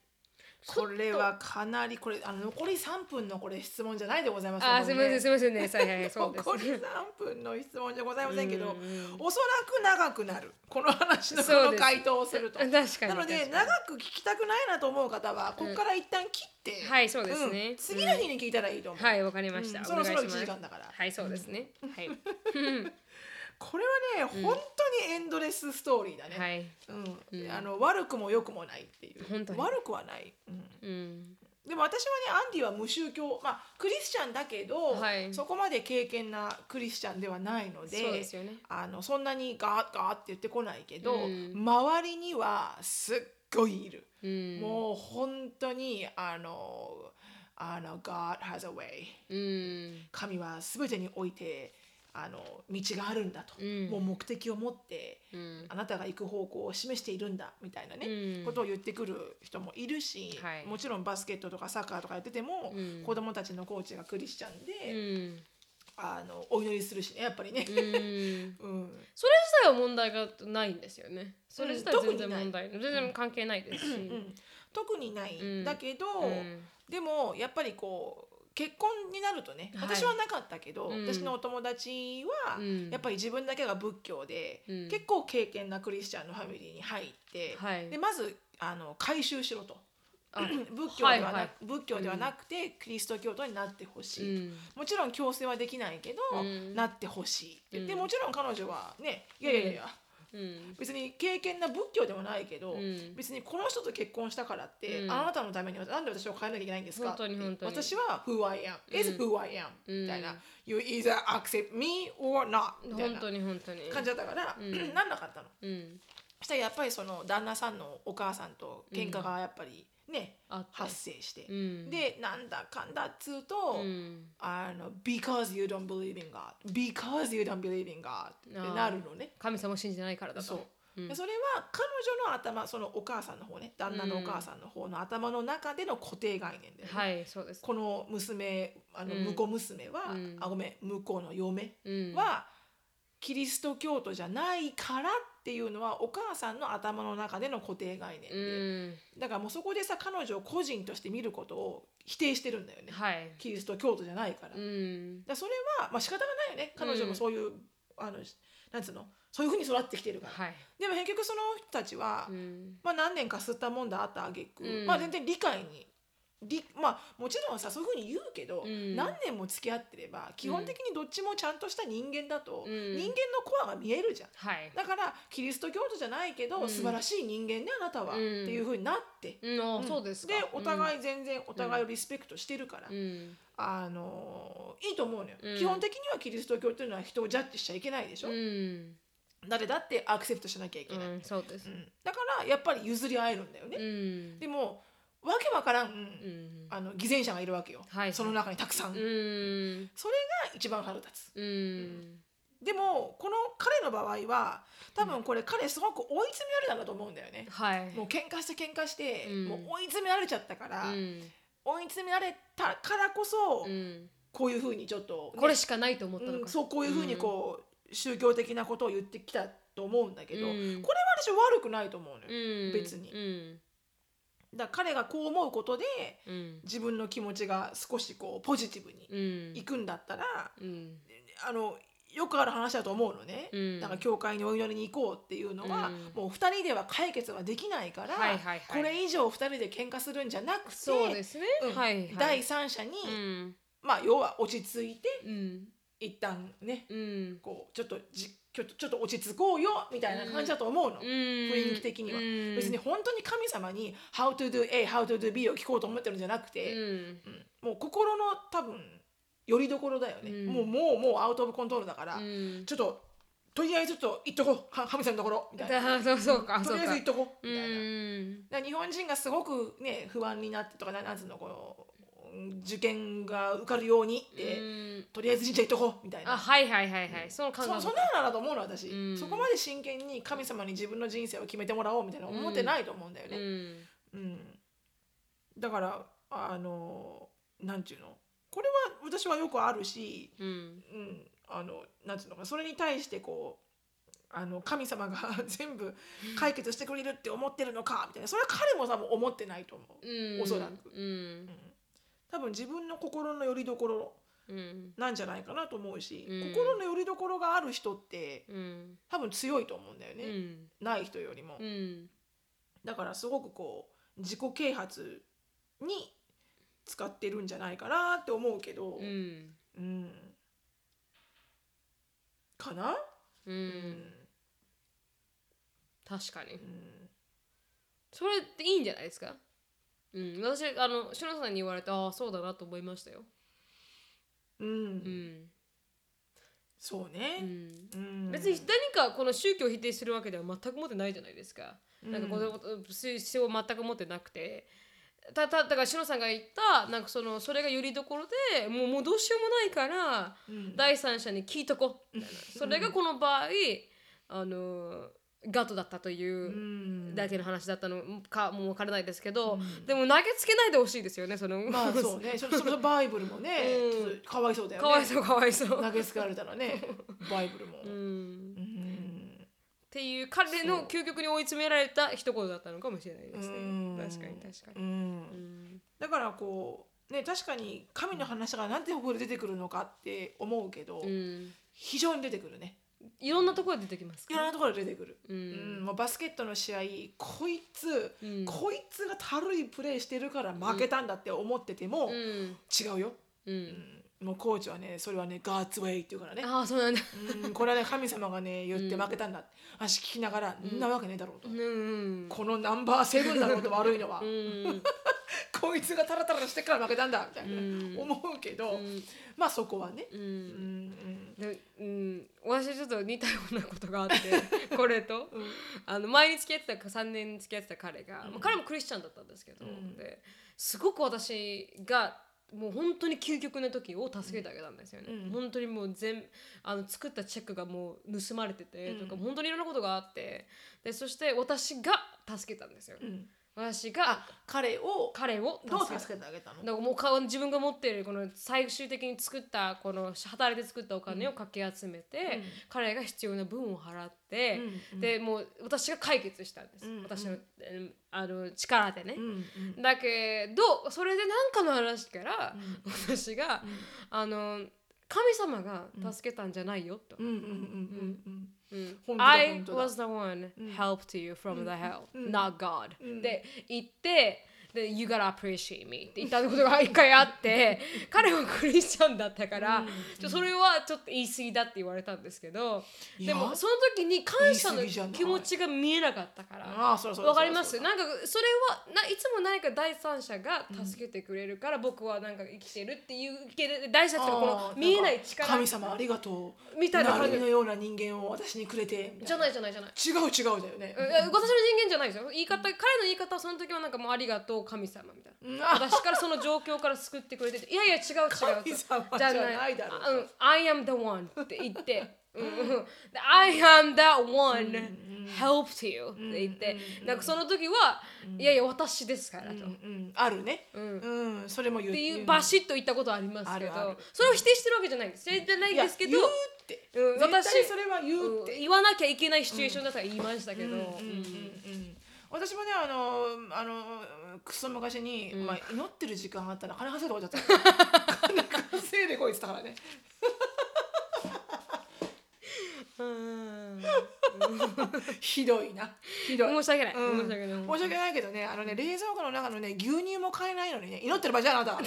これはかなりこれあの残り3分のこれ質問じゃないでございますあすみませんすみませんね。はいはい そうです残り3分の質問じゃございませんけど、おそらく長くなる。この話のこの回答をすると。確かになので長く聞きたくないなと思う方はここから一旦切って、はいそうですね、うん。次の日に聞いたらいいと思う、はいわかりました、うん。そろそろ1お願いします。時間だから。はいそうですね、はい これはね、本当にエンドレスストーリーだね、はい。うん。あの悪くも良くもないっていう。本当に。悪くはない、うん。うん。でも私はねアンディは無宗教まあクリスチャンだけど、はい。そこまで経験なクリスチャンではないのでそうですよね。あのそんなにガーッガーって言ってこないけど、うん。周りにはすっごいいる、うん。もう本当にあのあの God has a way うん。神は全てにおいてあの道があるんだと、うん。もう目的を持って、うん。あなたが行く方向を示しているんだみたいなね、うん。ことを言ってくる人もいるし、はい。もちろんバスケットとかサッカーとかやってても、うん。子供たちのコーチがクリスチャンうで、ん。あのお祈りするしねやっぱりね。うん。うん。それ自体は問題がないんですよね。それ自体は全然問題、全然関係ないですし、うん。特にない、うん。だけど、うん。でもやっぱりこう結婚になるとねはい。私はなかったけど、うん。私のお友達は、うん。やっぱり自分だけが仏教で、うん。結構経験なクリスチャンのファミリーに入って、はい。でまずあの改宗しろと。あ 仏教ではな,、はいはい。仏教ではなくて、キリスト教徒になってほしい、うん。もちろん強制はできないけど、うん。なってほしいって。言って、うん。もちろん彼女はねいやいやいやいや、うん。別に経験な仏教でもないけど、うん。別にこの人と結婚したからって、うん。あなたのためになんで私を変えなきゃいけないんですか？私は who I am is who I am、うん。みたいな。You either accept me or not みたいな。感じだったから、ん。なんなかったの。したらやっぱりその旦那さんのお母さんと喧嘩がやっぱりね、発生して、うん。でなんだかんだっつうと、うん。あの because you don't believe in God because you don't believe in God ってなるのね。神様を信じてないからだと。そう、うん。でそれは彼女の頭そのお母さんの方ね。旦那のお母さんの方の頭の中での固定概念だよね、はいそうです。この娘あのうん。婿娘は、うん。あごめん向こうの嫁うん。は、キリスト教徒じゃないからっていうのはお母さんの頭の中での固定概念うで、ん。だからもうそこでさ彼女を個人として見ることを否定してるんだよね、はい。キリスト教徒じゃないから。うん。だそれはまあ仕方がないよね。彼女もそういう、あのなんつうの？そういうふうに育ってきてるから、はい。でも結局その人たちは、うん。まあ、何年か吸ったもんだあったあげく、うん。まあ全然理解にりまあもちろんさそういうふうに言うけど、うん。何年も付き合ってれば基本的にどっちもちゃんとした人間だと、うん。人間のコアが見えるじゃん。はい。だからキリスト教徒じゃないけど、うん。素晴らしい人間ねあなたは、うん。っていうふうになって、ですか。でお互い全然お互いをリスペクトしてるから、うん。あのいいと思うのよ、うん。基本的にはキリスト教というのは人をジャッジしちゃいけないでしょ、うん。誰だってアクセプトしなきゃいけない、うんそうです。うん。だからやっぱり譲り合えるんだよね、うん。でもわけわからん、うん。あの偽善者がいるわけよ、はいその中にたくさん、うん。それが一番腹立つ。うん。でもこの彼の場合は多分これ彼すごく追い詰められたんだと思うんだよね、はい。もう喧嘩して喧嘩して、うん。もう追い詰められちゃったから、うん。追い詰められたからこそ、うん。こういうふうにちょっとね、これしかないと思ったのうんかそうこういうふうにこう、宗教的なことを言ってきたと思うんだけど、うん。これは私悪くないと思うのよ、うん。別に。うんだ彼がこう思うことでうん。自分の気持ちが少しこうポジティブにうん。いくんだったら、うん。あのよくある話だと思うのね、うん。だから教会にお祈りに行こうっていうのは、うん。もう2人では解決はできないから、はいはいはい。これ以上2人で喧嘩するんじゃなくてそうですね。うん。はいはい。第三者に、うん。まあ要は落ち着いてうん一旦ねうん。こうちょっとじちょっとちょっと落ち着こうよみたいな感じだと思うの、雰囲気的には、うん。別に本当に神様に「How to do A」「How to do B」を聞こうと思ってるんじゃなくうて、ん。うん。もう心の多分よりどころだよね、うん。もうもうもうアウト・オブ・コントロールだから、うん。ちょっととりあえずちょっと行っとこう。か神様のところ。みたいな。だ そうそうか。とりあえず行っとこう。うみたいな。日本人がすごくね不安になってとかななんつうのこのうん受験が受かるようにって、うん。とりあえず神社行っとこうみたいな。あはいはいはいはい。その感覚そそんなのだと思うの私、うん。そこまで真剣に神様に自分の人生を決めてもらおうみたいな思ってないと思うんだようね、ん。うん。だからあのなんていうの？これは私はよくあるし、うん。うん、あのなんていうのかな？それに対してこうあの神様が 全部解決してくれるって思ってるのかみたいな。それは彼も多分思ってないと思う、うん。おそらく。うん多分自分の心の拠り所うん。なんじゃないかなと思うし、うん。心の拠り所がある人ってうん。多分強いと思うんだようね、ん。ない人よりも、うん。だからすごくこう自己啓発に使ってるんじゃないかなって思うけど、うん。うん。かな、ううん。確かに。うん。それっていいんじゃないですか？うん。私あの篠田さんに言われてああそうだなと思いましたよ。うん。うん。うそうね、ん。うん。別に何かこの宗教を否定するわけでは全く持ってないじゃないですか。なんかこの必要を全く持ってなくて。たただから篠さんが言ったなんかそのそれがよりどころでもうもうどうしようもないからうん。第三者に聞いとこう。みたいな。それがこの場合あのガトだったといううん。だけの話だったの。かもう分からないですけど、うん。でも投げつけないでほしいですよねその、まあそうね。そそそバイブルもね、うん。かわいそうだよね。かわいそうかわいそう。投げつけられたらね。バイブルも、うん。うん。っていう彼の究極に追い詰められた一言だったのかもしれないですね。うん。確かに確かに、だからこうね確かに神の話がなんでここで出てくるのかって思うけど、うん。非常に出てくるねいろんなところで出てきますいろんなところで出てくる、ううんんもうバスケットの試合こいつ、うん。こいつがたるいプレーしてるから負けたんだって思ってても、うん。違うよ、ううん。んもうコーチはねそれはねガーツウェイっていうからね。ああそうなんだ。うん。これはね神様がね言って負けたんだ。って、私聞きながら、ん、なわけねえだろうと、うんうん。このナンバーセブンだろうと悪いのは、うん こいつがタラタラしてから負けたんだみたいな、うん。思うけど、うん。まあそこはね、ううんんでうん。私ちょっと似たようなことがあって これと、あの前に付き合ってた3年付き合ってた彼が、まあ彼もクリスチャンだったんですけど、うん。ですごく私がもう本当に究極の時を助けてあげたんですよね、うん。本当にもう全あの作ったチェックがもう盗まれててとか、うん本当にいろんなことがあって。でそして私が助けたんですよ、うん私があ彼を彼をどう助けてあげたの？だからもう顔自分が持っているこの最終的に作ったこの働いて作ったお金をかき集めて、うん。彼が必要な分を払って、うんでもう私が解決したんです、うん私の,、えーあの力でね、だけどそれで何かの話から、うん。私が、あの神様が助けたんじゃないよと。うんうんうんうん I 本当だ was the one helped you from the hell、うん not God、うんで言って で You gotta appreciate me って言ったことが一回あって 彼はクリスチャンだったから、うん。ちょそれはちょっと言い過ぎだって言われたんですけどでもその時に感謝の気持ちが見えなかったから。ああそうそうわかります？なんかそれはないつも何か第三者が助けてくれるから僕はなんか生きてるっていう第三者がこあのー見えない力神様ありがとう。みたいな感じ成のような人間を私にくれてみじゃなないじゃないじゃない。違う違うだよね。え私の人間じゃないですよ。言い方彼の言い方はその時はなんかもうありがとう神様みたいな。うん。あ私からその状況から救ってくれてていやいや違う違う。神様じゃないだろ。うあうん。I am the one って言って。I am that one helped you って言って。なんかその時はいやいや私ですからと。あるね。うん。うん。それも言う。っていう言バシッと言ったことありますけどそれを否定してるわけじゃないんです。言ってないですけど私それは言うって。うん言わなきゃいけないシチュエーションだったら言いましたけど、うんうんうん。うん私もねあのあのクソ昔に、まあ、祈ってる時間あったら金稼いで終わっちゃった金稼いでこいって言ったからね。うん。ひどいな。ひどい。申し訳ない、うん。申し訳ない。申し訳ないけどねあのね冷蔵庫の中のね牛乳も買えないのにね祈ってる場合じゃあなたうん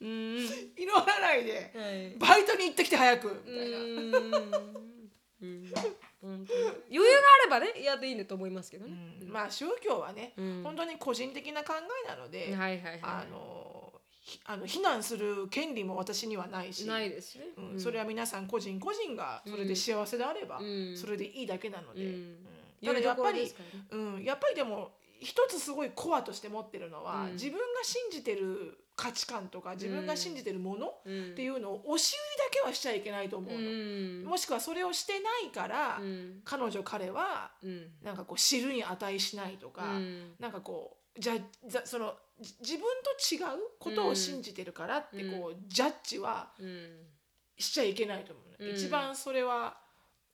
うん。祈らないで。はいバイトに行ってきて早く。みうたいな。ん。うん余裕があればねやっていいんだと思いますけどね。うん。まあ宗教はね、うん。本当に個人的な考えなので、はいはいはい。あのひあの非難する権利も私にはないしないですね。うん。それは皆さん個人個人がそれで幸せであれば、うん。それでいいだけなので、うん。うん。ただやっぱりうん、やっぱりでも一つすごいコアとして持ってるのは、うん。自分が信じてる価値観とか自分が信じてるものっうん。ていうのを押し売りだけはしちゃいけないと思ううの、ん。もしくはそれをしてないから、うん。彼女彼はうん。なんかこう知るに値しないとか、うん。なんかこうじゃじゃそのじ自分と違うことを信じてるからってこう、ジャッジはうん。しちゃいけないと思うの、うん。一番それは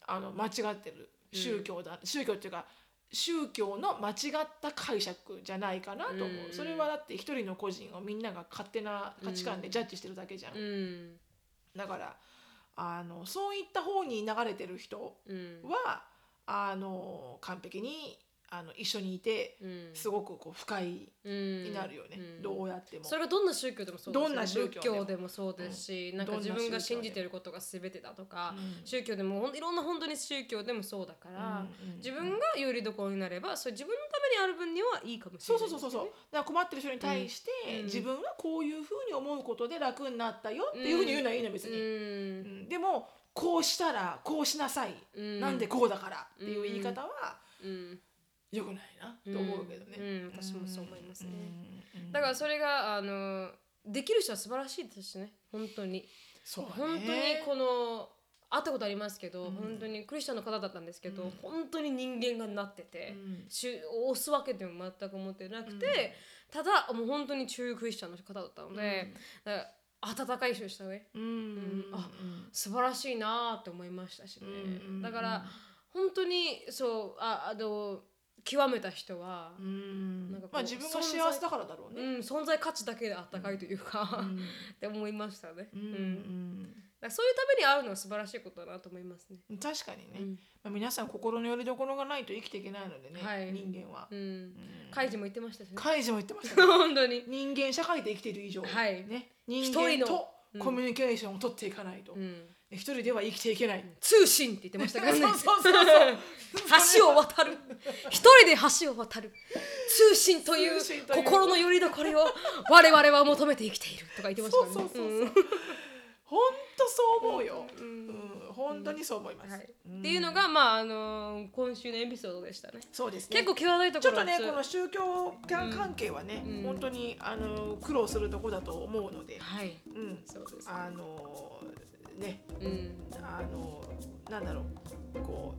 あの間違ってる宗教だ、宗教っていうか宗教の間違った解釈じゃないかなと思う、うん。それはだって一人の個人をみんなが勝手な価値観でジャッジしてるだけじゃん、うんだからあのそういった方に流れてる人うん。はあの完璧にあの一緒にいてうん。すごくこう不快うん。になるよね、うん。どうやっても。それがどんな宗教でもそうですどんな宗教でも。そうですし、なんかどんな自分が信じてることが全てだとか、うん。宗教でもいろんな本当に宗教でもそうだから、自分がよりどころになればそれ自分のためにある分にはいいかもしれない。そうそうそうそう。だから困ってる人に対して、うん。自分はこういうふうに思うことで楽になったよっていうふうに言うのはいいの別うに、ん。うん。でもこうしたらこうしなさい、うん。なんでこうだからっていう言い方はうん良くないなと思うけどね、うんうん私もそう思いますね。だからそれがあのできる人は素晴らしいですしね。本当に。そうね。本当にこの会ったことありますけど、うん。本当にクリスチャンの方だったんですけど、うん。本当に人間がなってて、うん。し押すわけでも全く思ってなくて、ただもう本当に中クリスチャンの方だったので、温かい人でしたねうん。うん。あ素晴らしいなって思いましたしね、うん。だから本当にそうああの極めた人はう、ん。なんかまあ自分が幸せだからだろうね、うん、存在価値だけであったかいというか、うん。って思いましたね、うんうんだそういうために会うのは素晴らしいことだなと思いますね。うん確かにね、うん。まあ、皆さん心の拠り所がないと生きていけないのでね、はい。人間は。う、ん。うん。カイジも言ってましたしね。カイジも言ってましたね。本当に。人間社会で生きている以上、はい。ね、人間とうん。コミュニケーションを取っていかないと、うん。一人では生きていけない、通信って言ってましたからね。そうそうそうそう。橋を渡る。一人で橋を渡る。通信という心の拠り所を 我々は求めて生きているとか言ってましたからね。そうそうそうそう。うん本当そう思うよ、ううん。ん本当にそう思います、はい、うん。っていうのがまああの今週のエピソードでしたね。そうですね。結構際どいとちょころ。はっとねこの宗教関係はね、うん。本当にあの苦労するとこだと思うので、はい。うん、そうです。あのねうん。あのなんだろうこ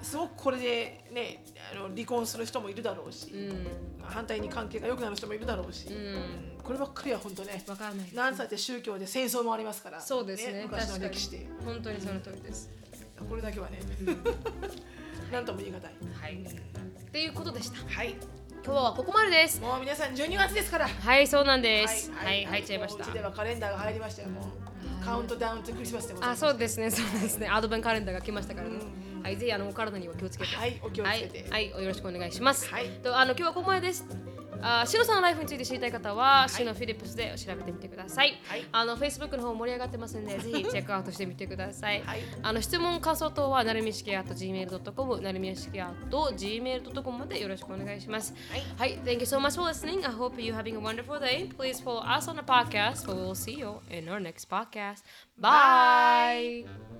うすごくこれでねあの離婚する人もいるだろうし、うん。反対に関係が良くなる人もいるだろうし、うん。うんこればっかりは本当ねわからないですね。なんたって宗教で戦争もありますからそうですね昔の歴史で。本当にその通りです。これだけはね。なんとも言い難い。はい。っていうことでした。はい。今日はここまでです。もう皆さん12月ですから。はい、そうなんです。はい、入っちゃいました。うち。ではカレンダーが入りましたよもうカウントダウンとクリスマスでございあ、ますそうですね、そうですね。アドベントカレンダーが来ましたからねうんう。はい、ぜひあのお体には気をつけて。はいお気をつけてはい、はい、よろしくお願いします。はいとあの今日はここまでです。あ、シノさんのライフについて知りたい方は、シノフィリップスで調べてみてください。はいあの Facebook の方盛り上がってますんで、ぜひチェックアウトしてみてください。はいあの質問感想等はなるみしき at gmail.com なるみしき at gmail.com までよろしくお願いします。はいはい、Thank you so much for listening. I hope you're having a wonderful day. Please follow us on the podcast. We will see you in our next podcast. Bye.